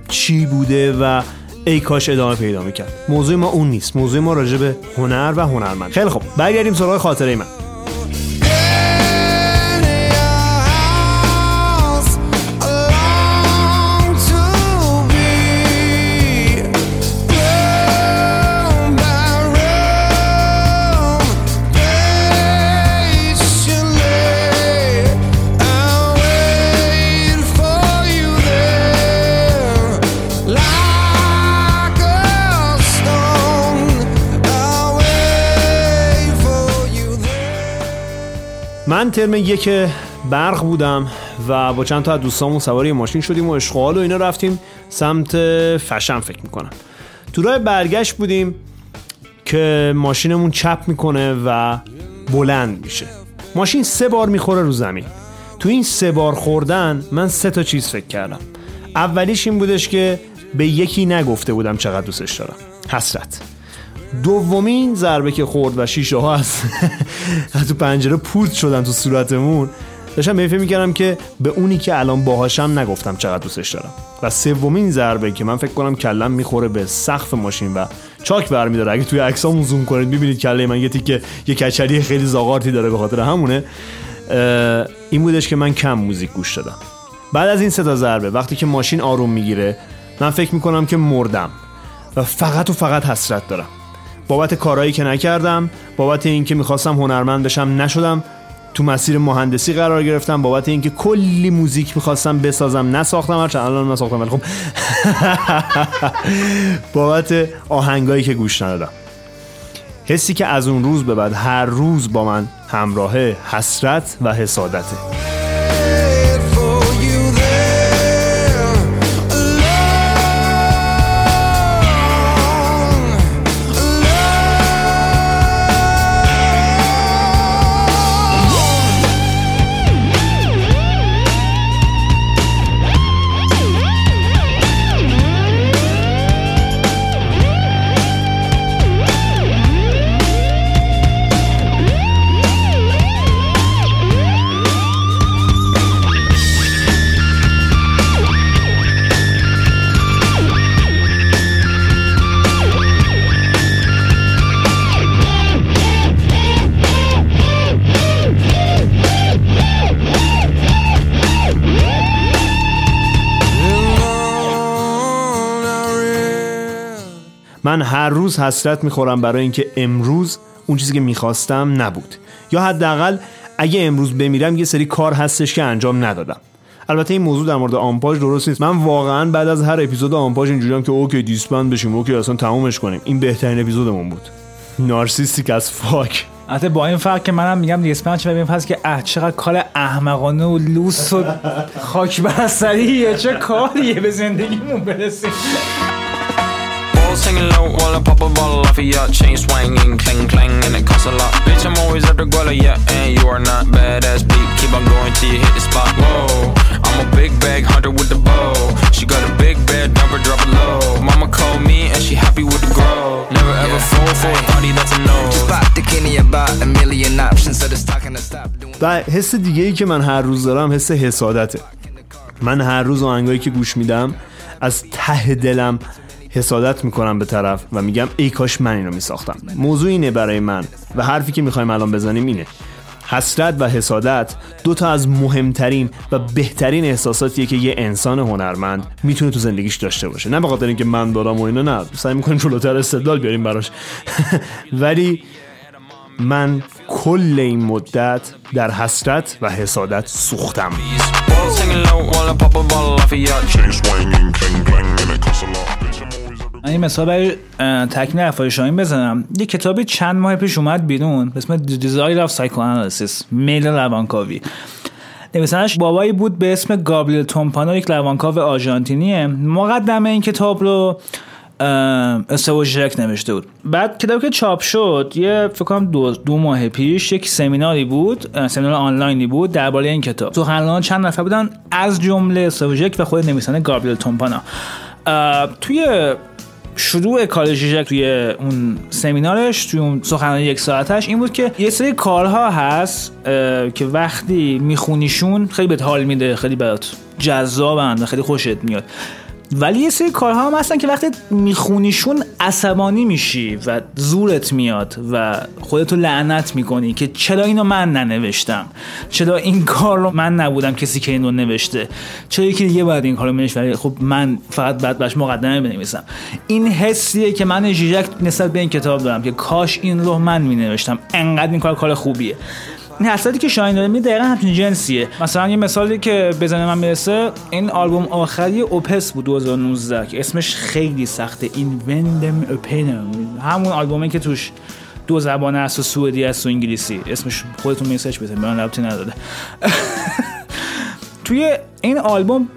چی بوده و ای کاش ادامه پیدا می‌کرد. موضوع ما اون نیست. موضوع ما راجع به هنر و هنرمند. خیلی خب برگردیم سراغ خاطره من. ترم یک برق بودم و با چند تا از دوستامون سواری ماشین شدیم و اشغال و اینا رفتیم سمت فشن فکر می‌کنم. تو راه برگشت بودیم که ماشینمون چپ می‌کنه و بلند میشه. ماشین سه بار می‌خوره رو زمین. تو این سه بار خوردن من سه تا چیز فکر کردم. اولیش این بودش که به یکی نگفته بودم چقدر دوستش دارم. حسرت. دومین ضربه که خورد و شیشه ها از <laughs> تو پنجره پود شدن تو صورتمون. داشتم فکر می‌کردم که به اونی که الان باهاشم نگفتم چقدر دوستش دارم. و سومین ضربه که من فکر کنم کلم می‌خوره به سقف ماشین و چاک برمیداره. اگه توی عکسامون زوم کنید می‌بینید کله من یه تیکه یه کچلی خیلی زاغارتی داره به خاطر همونه. این بودش که من کم موزیک گوش دادم. بعد از این سه تا ضربه وقتی که ماشین آروم می‌گیره من فکر می‌کنم که مردم. و فقط و فقط حسرت دارم. بابت کارهایی که نکردم بابت اینکه می‌خواستم هنرمند بشم نشدم تو مسیر مهندسی قرار گرفتم بابت اینکه کلی موزیک می‌خواستم بسازم نساختم هرچند الان نساختم ولی خب. <laughs> بابت آهنگایی که گوش ندادم. حسی که از اون روز به بعد هر روز با من همراهه حسرت و حسادته. هر روز حسرت می‌خورم برای اینکه امروز اون چیزی که می‌خواستم نبود. یا حداقل اگه امروز بمیرم یه سری کار هستش که انجام ندادم. البته این موضوع در مورد آمپاژ درست نیست. من واقعا بعد از هر اپیزود آمپاژ اینجوریام که اوکی disband بشیم اوکی اصلا تمومش کنیم. این بهترین اپیزودمون بود. narcissistic as fuck. البته با این فرق که منم میگم disband شه ببین پس که اه چقدر کار احمقانه و لوس و خاک بر سریه. چه کاریه به زندگیمون برسیم. Balls singing low while I pop a bottle off of your chain swinging, clang clang, and it costs a lot. Bitch, I'm always at the guala, yeah, and you are not badass beat. Keep on going till you hit the spot. Whoa, I'm a big bag hunter with the bow. She got a big bed, number drop it low. Mama called me and she happy with the grow. Never ever fall for a party that's a no. Just pop the Kenny about a million options, so just talking to stop doing. و حس دیگه ای که من هر روز دارم حس حسادته من هر روز آهنگایی که گوش میدم از ته دلم حسادت می‌کنم به طرف و میگم ای کاش من اینو میساختم. موضوع اینه برای من و حرفی که می‌خوایم الان بزنیم اینه. حسرت و حسادت دو تا از مهمترین و بهترین احساساتیه که یه انسان هنرمند می‌تونه تو زندگیش داشته باشه. نه به خاطر اینکه من دارم و اینا نه. سعی می‌کنیم جلوتر استدلال بیاریم براش. <laughs> ولی من کل این مدت در حسرت و حسادت سوختم. این مثال برای تکمیل حرفای شاهین بزنم. یه کتابی چند ماه پیش اومد بیرون به اسم The Desire of Psychoanalysis میل روانکاوی. نویسنش بابایی بود به اسم گابریل تومپانو یک روانکاو آرژانتینیه. مقدمه این کتاب رو استوژک نوشته بود. بعد کتاب که چاپ شد یه فکر دو, دو ماه پیش یک سمیناری بود سمینار آنلاینی بود درباره این کتاب. سخنرانان چند نفر بودن؟ از جمله استوژک و خود نویسنده گابریل تومپانا توی شروع کار ژیژک توی اون سمینارش توی اون سخنرانی یک ساعتش این بود که یه سری کارها هست که وقتی میخونیشون خیلی بهت حال میده خیلی برات جذابن و خیلی خوشت میاد. ولی یه سری کارها هم هستن که وقتی میخونیشون عصبانی میشی و زورت میاد و خودتو لعنت می‌کنی که چرا اینو من ننوشتم؟ چرا این کار رو من نبودم کسی که اینو نوشته؟ چرا یکی دیگه باید این کارو بنویسه؟ ولی خب من فقط بعد باش مقدمه بنویسم. این حسیه که من ژیژک نسبت به این کتاب دارم که کاش این رو من مینوشتم. انقدر این کار کار خوبیه. این که شاین داره می دقیقا همچین جنسیه. مثلا یه مثالی که بزنه من می‌رسه این آلبوم آخری اوپس بود 2019 که اسمش خیلی سخته این وندم اوپنم همون آلبومی که توش دو زبانه است و سوئدی است و انگلیسی. اسمش خودتون میسرچ بزنید به من ربطی نداره. <laughs> توی این آلبوم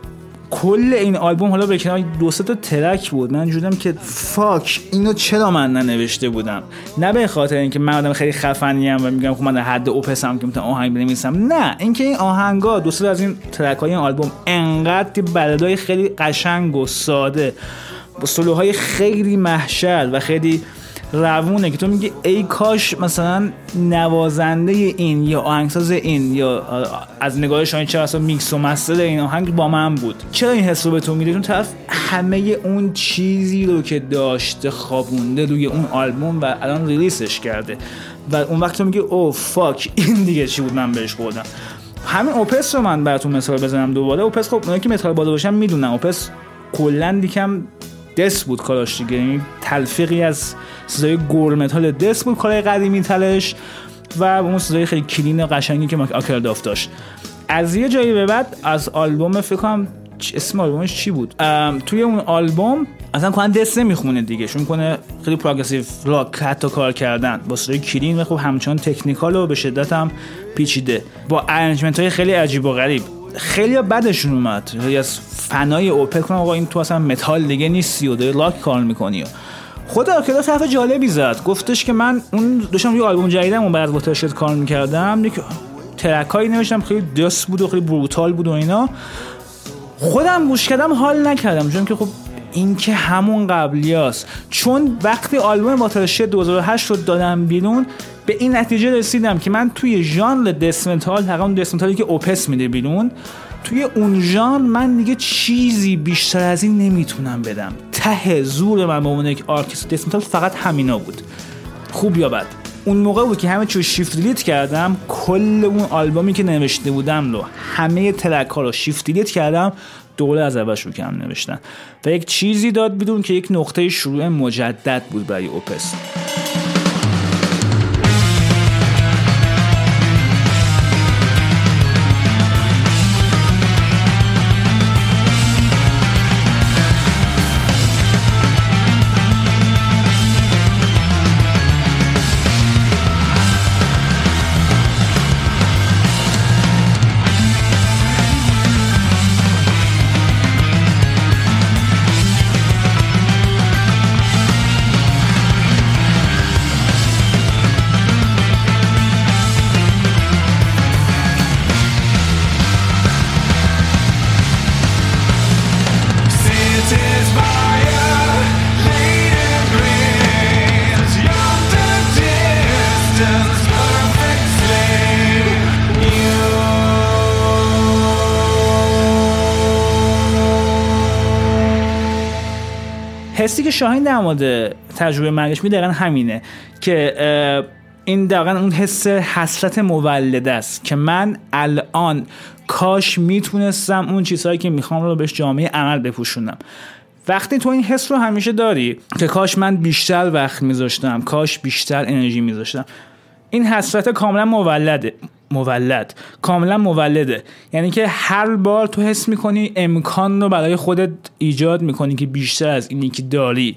کل این آلبوم حالا به کنار دو تا ترک بود. من جودم که فاک اینو چرا من ننوشته بودم؟ نه به خاطر اینکه من آدم خیلی خفنی ام و میگم خب من حد اوپسم که می‌تونم آهنگ بنویسم. نه اینکه این آهنگا دو از این ترک های این آلبوم انقدر بلدای خیلی قشنگ و ساده با سلوهای خیلی محشر و خیلی روونه که تو میگی ای کاش مثلا نوازنده این یا آهنگساز این یا از نگاه شاین چرا اصلا میکس و master این آهنگ با من بود. چرا این حس رو به تو میده؟ چون طرف همه اون چیزی رو که داشته خوابونده روی اون آلبوم و الان release ش کرده. و اون وقت تو میگی oh fuck این دیگه چی بود من بهش خوردم. همین Opeth رو من براتون مثال بزنم دوباره. Opeth خب اونایی که متال باز باشن می‌دونن. Opeth کلا یکم death بود کاراش دیگه. یعنی تلفیقی از صدای growl metal death بود کارهای قدیمی death ش و اون صدای خیلی clean و قشنگی که Åkerfeldt داشت. از یه جایی به بعد از آلبوم فکر کنم چ- اسم آلبومش چی بود؟ توی اون آلبوم اصلا کلا دست نمی‌خونه دیگه. شون کنه خیلی progressive rock حتی کار کردن. با صدای clean و خب همچنان technical و به شدت هم پیچیده. با arrangement های خیلی عجیب و غریب. خیلی بدشون اومد. خیلی از فنای اوپک کنم آقا این تو اصلا متال دیگه نیستی و داری لاک کار می‌کنی. خود آکرفلد حرف جالبی زد. گفتش که من اون داشتم یه آلبوم جدیدم اون بعد با شد کار می‌کردم. یک track ایی نوشتم خیلی دست بود و خیلی brutal بود و اینا. خودم گوش کردم حال نکردم. چون که خب این که همون قبلیاست. چون وقتی آلبوم Watershed 2008 رو دادم بیرون به این نتیجه رسیدم که من توی ژانر death metal اون death metal ی که Opeth میده بیرون توی اون ژانر من دیگه چیزی بیشتر از این نمی‌تونم بدم. ته زور من به عنوان یک آرتیست. death metal فقط همینا بود. خوب یا بد؟ اون موقع بود که همه چیز شیفت دیلیت کردم کل اون آلبومی که نوشته بودم رو همه ترک ها رو شیفت دیلیت کردم دوباره از اول شروع کردم نوشتن. و یک چیزی داد بیرون که یک نقطه شروع مجدد بود برای اوپس. شاهین در مورد تجربه مرگش می دقیقا همینه که این دقیقا اون حس حسرت مولده است که من الان کاش می‌تونستم اون چیزهایی که می‌خوام رو بهش جامعه عمل بپوشونم. وقتی تو این حس رو همیشه داری که کاش من بیشتر وقت میذاشتم کاش بیشتر انرژی میذاشتم این حسرت کاملا مولده. مولد. کاملا مولده. یعنی که هر بار تو حس می‌کنی امکان رو برای خودت ایجاد می‌کنی که بیشتر از اینی که داری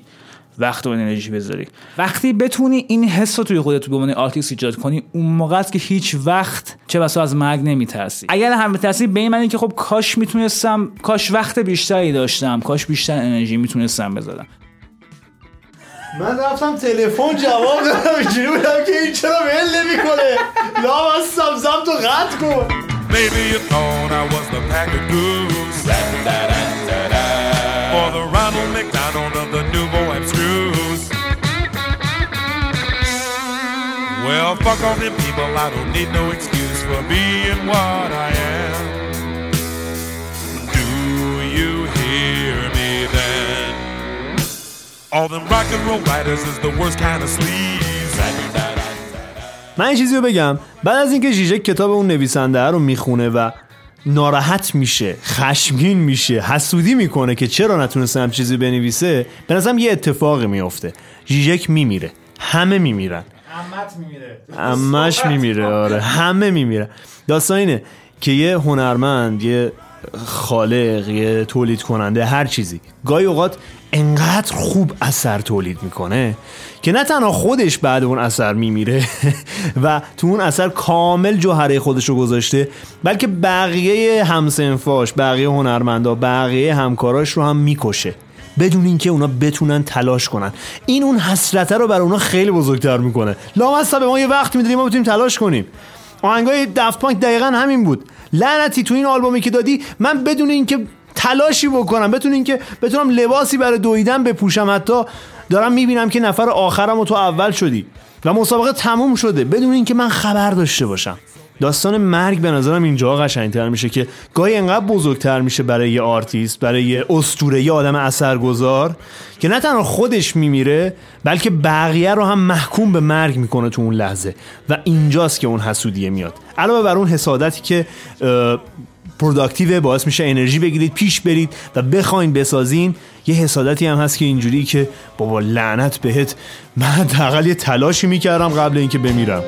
وقت و انرژی بذاری. وقتی بتونی این حس رو توی خودت به عنوان آرتیست ایجاد کنی اون موقع است که هیچ وقت چه بسا از مرگ نمیترسی. اگر هم بترسی به این که خب کاش می‌تونستم کاش وقت بیشتری داشتم کاش بیشتر انرژی می‌تونستم بذارم. من رفتم تلفن جواب دادم اینجوری بودم که این چرا ول نمیکنه لا از سمزم تو قطع کن Maybe you thought I was the pack of goose. Or the Ronald McDonald of the nouveau abstruse. Well, fuck all them people, I don't need no excuse for being what I am. All them rock and roll writers is the worst kind of sleaze. من این چیزی رو بگم. بعد از اینکه ژیژک کتاب اون نویسنده رو می‌خونه و ناراحت میشه خشمگین میشه حسودی می‌کنه که چرا نتونسته هم چیزی بنویسه به نظرم یه اتفاقی میفته ژیژک میمیره. همه میمیرن. امت میمیره. امش میمیره آره. همه میمیره داستان اینه که یه هنرمند یه خالق یه تولید کننده هر چیزی. گاهی اوقات انقدر خوب اثر تولید می‌کنه که نه تنها خودش بعد اون اثر میمیره <laughs> و تو اون اثر کامل جوهره خودش رو گذاشته بلکه بقیه همسنفاش بقیه هنرمندا بقیه همکاراش رو هم می‌کشه بدون اینکه اونا بتونن تلاش کنن. این اون حسرته رو برای اونا خیلی بزرگتر می‌کنه. لامصب به ما یه وقت می‌دونیم ما بتونیم تلاش کنیم. آهنگای دفت پانک دقیقا همین بود. لعنتی تو این آلبومی که دادی من بدون اینکه تلاشی بکنم. بدون اینکه بتونم لباسی برای دویدن بپوشم. حتی دارم می‌بینم که نفر آخرم و تو اول شدی و مسابقه تموم شده. بدون اینکه من خبر داشته باشم. داستان مرگ به نظرم اینجا قشنگتر میشه که گاهی انقدر بزرگتر میشه برای یه آرتیست برای یه اسطوره یه آدم اثرگذار که نه تنها خودش میمیره بلکه بقیه رو هم محکوم به مرگ می‌کنه تو اون لحظه. و اینجاست که اون حسودیه میاد. علاوه بر اون حسادتی که productive باعث میشه انرژی بگیرید پیش برید و بخواین بسازین. یه حسادتی هم هست که اینجوری که بابا لعنت بهت. من حداقل یه تلاشی می‌کردم قبل اینکه بمیرم.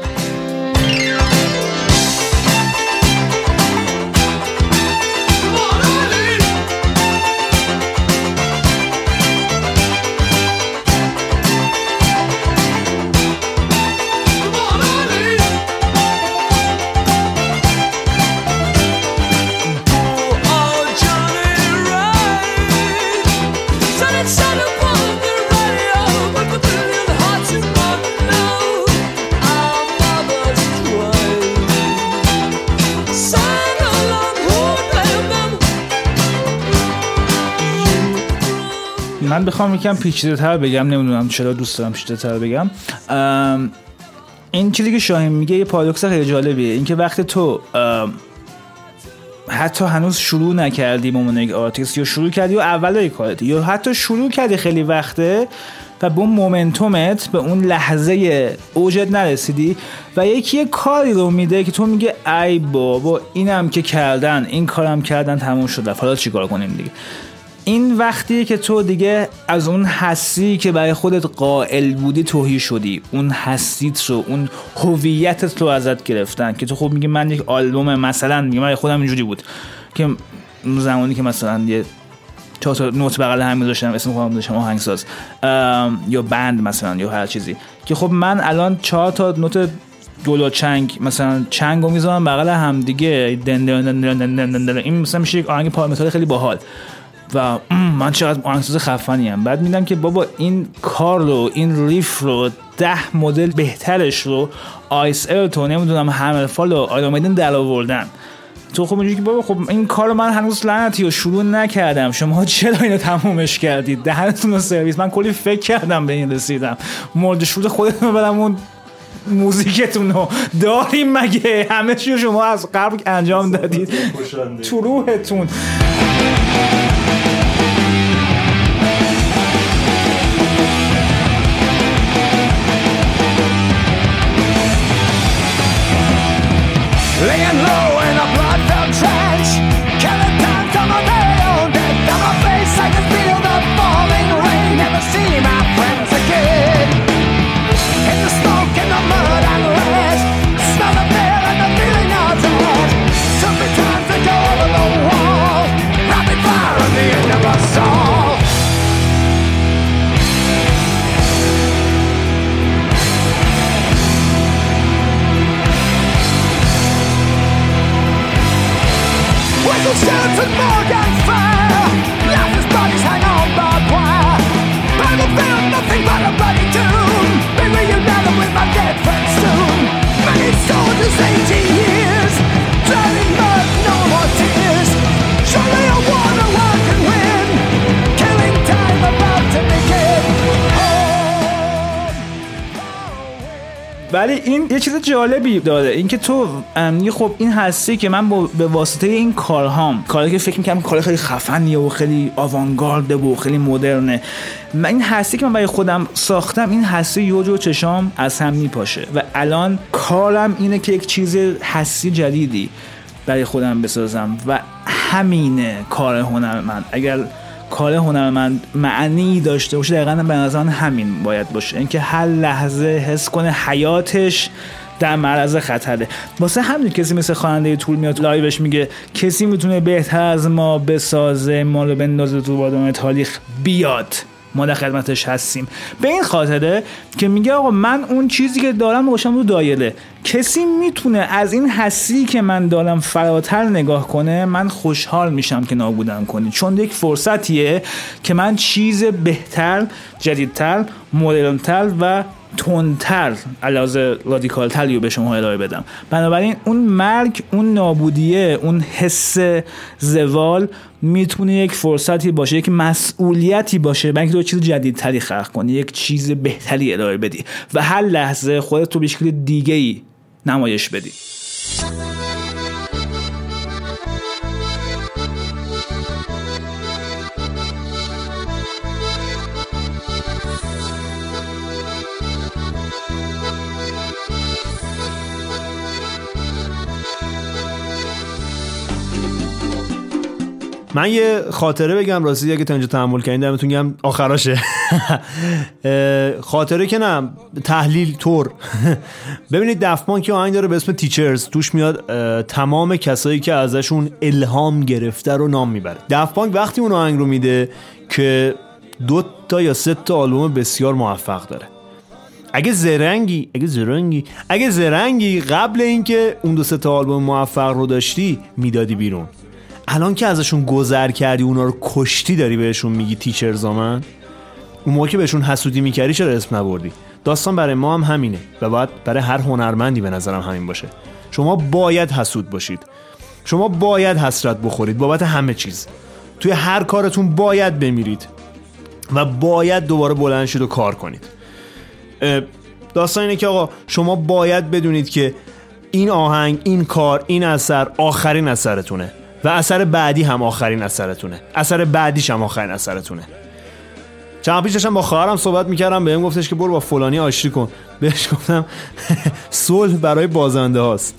من بخوام یکم پیچیده تر بگم نمی‌دونم چرا دوست دارم پیچیده تر بگم این چیزی که شاهین میگه یه پارادوکس خیلی جالبیه. اینکه وقتی تو حتی هنوز شروع نکردی به عنوان یک آرتیست یا شروع کردی و اولای کارتی یا حتی شروع کردی خیلی وقته و به اون momentum ت به اون لحظه اوجت نرسیدی و یکی یه کاری رو میده که تو میگه ای بابا اینم که کردن این کارم کردن تموم شد. حالا چیکار کنیم دیگه؟ این وقتیه که تو دیگه از اون هستی که برای خودت قائل بودی توهی شدی اون هستیت رو اون هویتت رو ازت گرفتن که تو خب میگی من یک آلبوم مثلا میگه من خودم اینجوری بود که زمانی که مثلا یه چهار تا نوت بغل هم میذاشتم اسم خودم داشتم آهنگساز یا بند مثلا یا هر چیزی که خب من الان چهار تا نوت دولا چنگ مثلا چنگ رو می‌ذارم بغل هم دیگه. این مثلا میشه یک آهنگ پارامتال خیلی باحال و <clears throat> من چقدر آهنگساز خفنی هم بعد میدم که بابا این کار رو این ریف رو ده مدل بهترش رو آیس ال تو نمی‌دونم همل فال و آیدامیدن در آوردن. تو خب اینجوری که بابا خب این کار رو من هنوز لعنتی و شروع نکردم. شما چرا اینو تمومش کردید؟ دهنتون رو سرویس. من کلی فکر کردم به این رسیدم. مورد شروع خودتون رو برم اون موزیکتون رو. داریم مگه؟ همه رو شما از قبل انجام دادید. تو روحتون. یه چیز جالبی داره. اینکه تو ام، یه خب این هستی که من به واسطه این کارهام کاری که فکر می‌کنم کار خیلی خفنیه و خیلی آوانگارده و خیلی مدرنه من این هستی که من برای خودم ساختم این هستی یه جو چشام از هم میپاشه و الان کارم اینه که یک چیز هستی جدیدی برای خودم بسازم و همینه کار هنر من. اگر کار هنرمند معنی داشته باشه دقیقا به نظر همین باید باشه. اینکه هر لحظه حس کنه حیاتش در معرض خطره. واسه همین کسی مثل خواننده طول میاد لایوش میگه کسی می‌تونه بهتر از ما بسازه ما رو بندازه تو بادام تاریخ بیاد. ما در خدمتش هستیم. به این خاطره که میگه آقا من اون چیزی که دارم باشم رو دایره کسی می‌تونه از این هستی که من دارم فراتر نگاه کنه من خوشحال میشم که نابودم کنی. چون یک فرصتیه که من چیز بهتر جدیدتر مدرنتر و تندتر علاوه رادیکالتری رو به شما ارائه بدم. بنابراین اون مرگ اون نابودیه اون حس زوال می‌تونه یک فرصتی باشه یک مسئولیتی باشه. برای اینکه تو چیز جدیدتری خلق کنی یک چیز بهتری ارائه بدی. و هر لحظه خودت رو به شکل دیگه ای نمایش بدی. من یه خاطره بگم راستی اگه تا اینجا تحمل کردین دمتون گم آخراشه. <laughs> خاطره که نه تحلیل طور. <laughs> ببینید دفمان که آهنگ داره به اسم تیچرز توش میاد تمام کسایی که ازشون الهام گرفته رو نام می‌بره. دفپانک وقتی اون آهنگ رو میده که دو تا یا سه تا آلبوم بسیار موفق داره. اگه زرنگی اگه زرنگی اگه زرنگی قبل اینکه اون دو سه تا آلبوم موفق رو داشتی می‌دادی بیرون. الان که ازشون گذر کردی اونا رو کشتی داری بهشون میگی تیچرز من؟ اون موقع که بهشون حسودی می‌کردی چرا اسم نبردی؟ داستان برای ما هم همینه و باید برای هر هنرمندی به نظرم همین باشه. شما باید حسود باشید. شما باید حسرت بخورید بابت همه چیز. توی هر کارتون باید بمیرید و باید دوباره بلند شید و کار کنید. داستان اینه که آقا شما باید بدونید که این آهنگ این کار این اثر آخرین اثرتونه. و اثر بعدی هم آخرین اثرتونه. اثر بعدیش هم آخرین اثرتونه. چند پیش داشتم با خواهرم صحبت می‌کردم بهم گفتش که برو با فلانی آشتی کن. بهش گفتم <laughs> صلح برای بازنده هاست.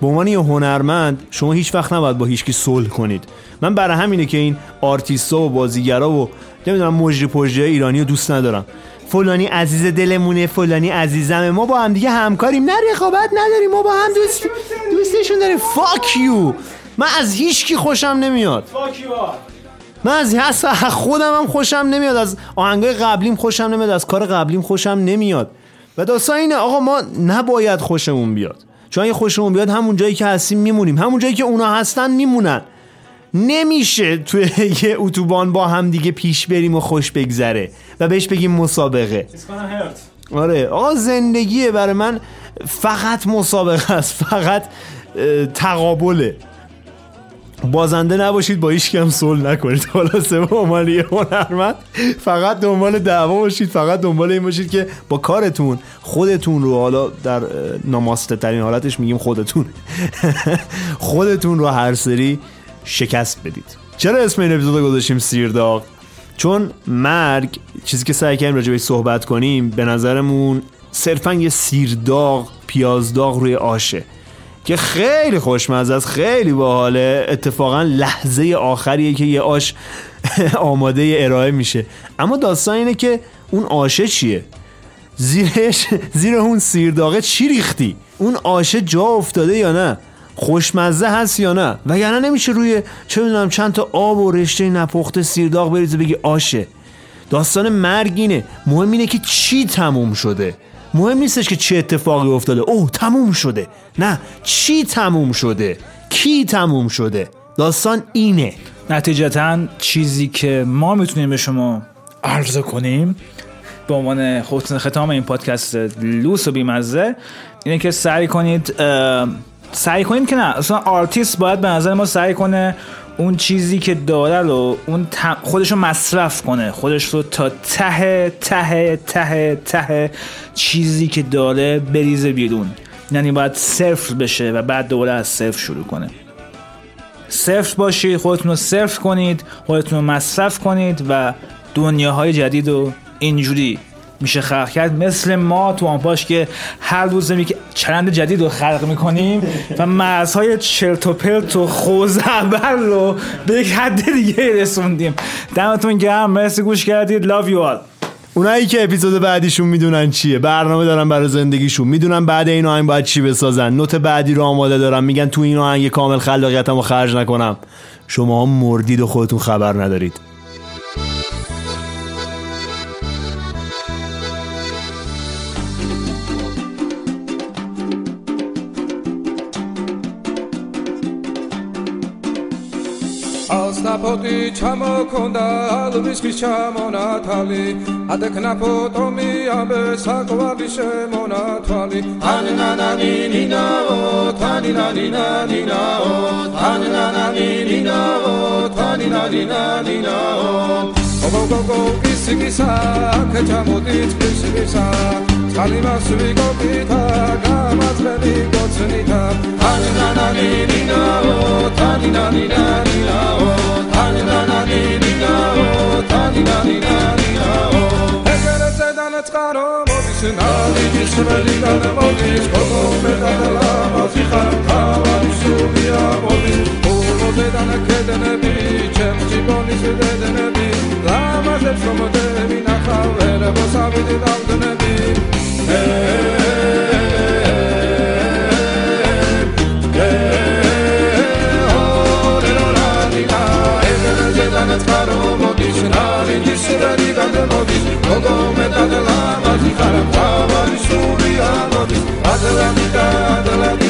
به عنوان یه هنرمند شما هیچ وقت نباید با هیچکی صلح کنید. من برای همینه که این آرتیستا و بازیگرا و نمی‌دونم مجری پژری ایرانی رو دوست ندارم. فلانی عزیز دلمونه فلانی عزیزمه. ما با هم دیگه همکاریم. نه رقابت نداریم. ما با هم دوست دوستشون داریم. فاک یو من از هیچکی خوشم نمیاد. من از اصلا خودم هم خوشم نمیاد. از آهنگای قبلیم خوشم نمیاد. از کار قبلیم خوشم نمیاد. و داستان اینه آقا ما نباید خوشمون بیاد. چون اگه خوشمون بیاد همون جایی که هستیم میمونیم. همون جایی که اونا هستن میمونن. نمیشه توی <laughs> یه اتوبان با هم دیگه پیش بریم و خوش بگذره و بهش بگیم مسابقه. آره. آقا زندگیه برای من. فقط مسابقه است. فقط تقابله. بازنده نباشید با هیچ هم صلح نکنید. خلاصه به عنوان یه هنرمند فقط دنبال دعوا باشید فقط دنبال این باشید که با کارتون خودتون رو حالا در ناماسته ترین حالتش میگیم خودتون. <laughs> خودتون رو هر سری شکست بدید. چرا اسم این اپیزود گذاشتیم سیرداغ چون مرگ چیزی که سعی کردیم راجع بهش صحبت کنیم به نظرمون صرفا یه سیرداغ پیازداغ روی آشه که خیلی خوشمزه است خیلی باحاله. اتفاقا لحظه آخریه که یه آش <laughs> آماده ارائه میشه. اما داستان اینه که اون آشه چیه؟ زیرش زیر اون سیرداغه چی ریختی؟ اون آشه جا افتاده یا نه؟ خوشمزه هست یا نه؟ وگرنه نمیشه روی چه می‌دونم چند تا آب و رشته نپخته سیرداغ بریزه بگی آشه. داستان مرگ اینه. مهم اینه که چی تموم شده؟ مهم نیستش که چه اتفاقی افتاده. اوه تموم شده. نه چی تموم شده؟ کی تموم شده؟ داستان اینه. نتیجتا چیزی که ما می‌تونیم به شما عرضه کنیم به عنوان حسن ختام این پادکست لوس و بیمزه اینه که سعی کنید سعی کنید که نه اصلا آرتیست باید به نظر ما سعی کنه اون چیزی که داره رو اون خودش رو مصرف کنه. خودش رو تا ته ته ته ته چیزی که داره بریزه بیرون. یعنی باید صفر بشه و بعد دوباره از صفر شروع کنه. صفر باشید خودتون رو صفر کنید خودتون رو مصرف کنید و دنیاهای جدید رو اینجوری میشه خلق کرد. مثل ما تو آنپاش که هر روز می که چرند جدید رو خلق می‌کنیم و مرزهای چرت و پرت و خوزعبر رو به یک حد دیگه رسوندیم. دمتون گرم. مرسی گوش کردید. Love you all. اونایی که اپیزود بعدیشون می‌دونن چیه. برنامه دارن برای زندگیشون. می‌دونن بعد این آهنگ باید چی بسازن. نوت بعدی رو آماده دارن. میگن تو این آهنگ کامل خلاقیتمو خرج نکنم. شما مردید و خودتون خبر ندارید. ფოტი ჩამოქონდა ალვის ხის ჩამონათალი ადეკნაფო ტომი ამბე საკვალი შემონათვალი ანანანინინაო თანინანინანინაო ანანანინინაო თანინანინანინაო გოგოგოგო ისიგისა აქ ჩამოდით ფისისა წყალი მას ვიკოპითა გამაძლევი გოცნითა ანანანინინაო თანინანინანინაო tani na na ni ni na o tani na ni na ni na o ეგერე ზედანაც ყარო მოდის ნავიდი შველიდან მოდის გოგო მე გადალამაზი ხარ თავი სულია მოდის გოგოზედან ქედნები ჩემ ჯიბონის დედნები ლამაზებს რომ დევინახავ ვერ მოსავიდი დავდნები ეე συνάδει της συνταρήκα δεν μόδης Λόγω μετά τελά μαζί χαραμτά βαριστούν οι άνοδης Ατλαντικά, Ατλαντικά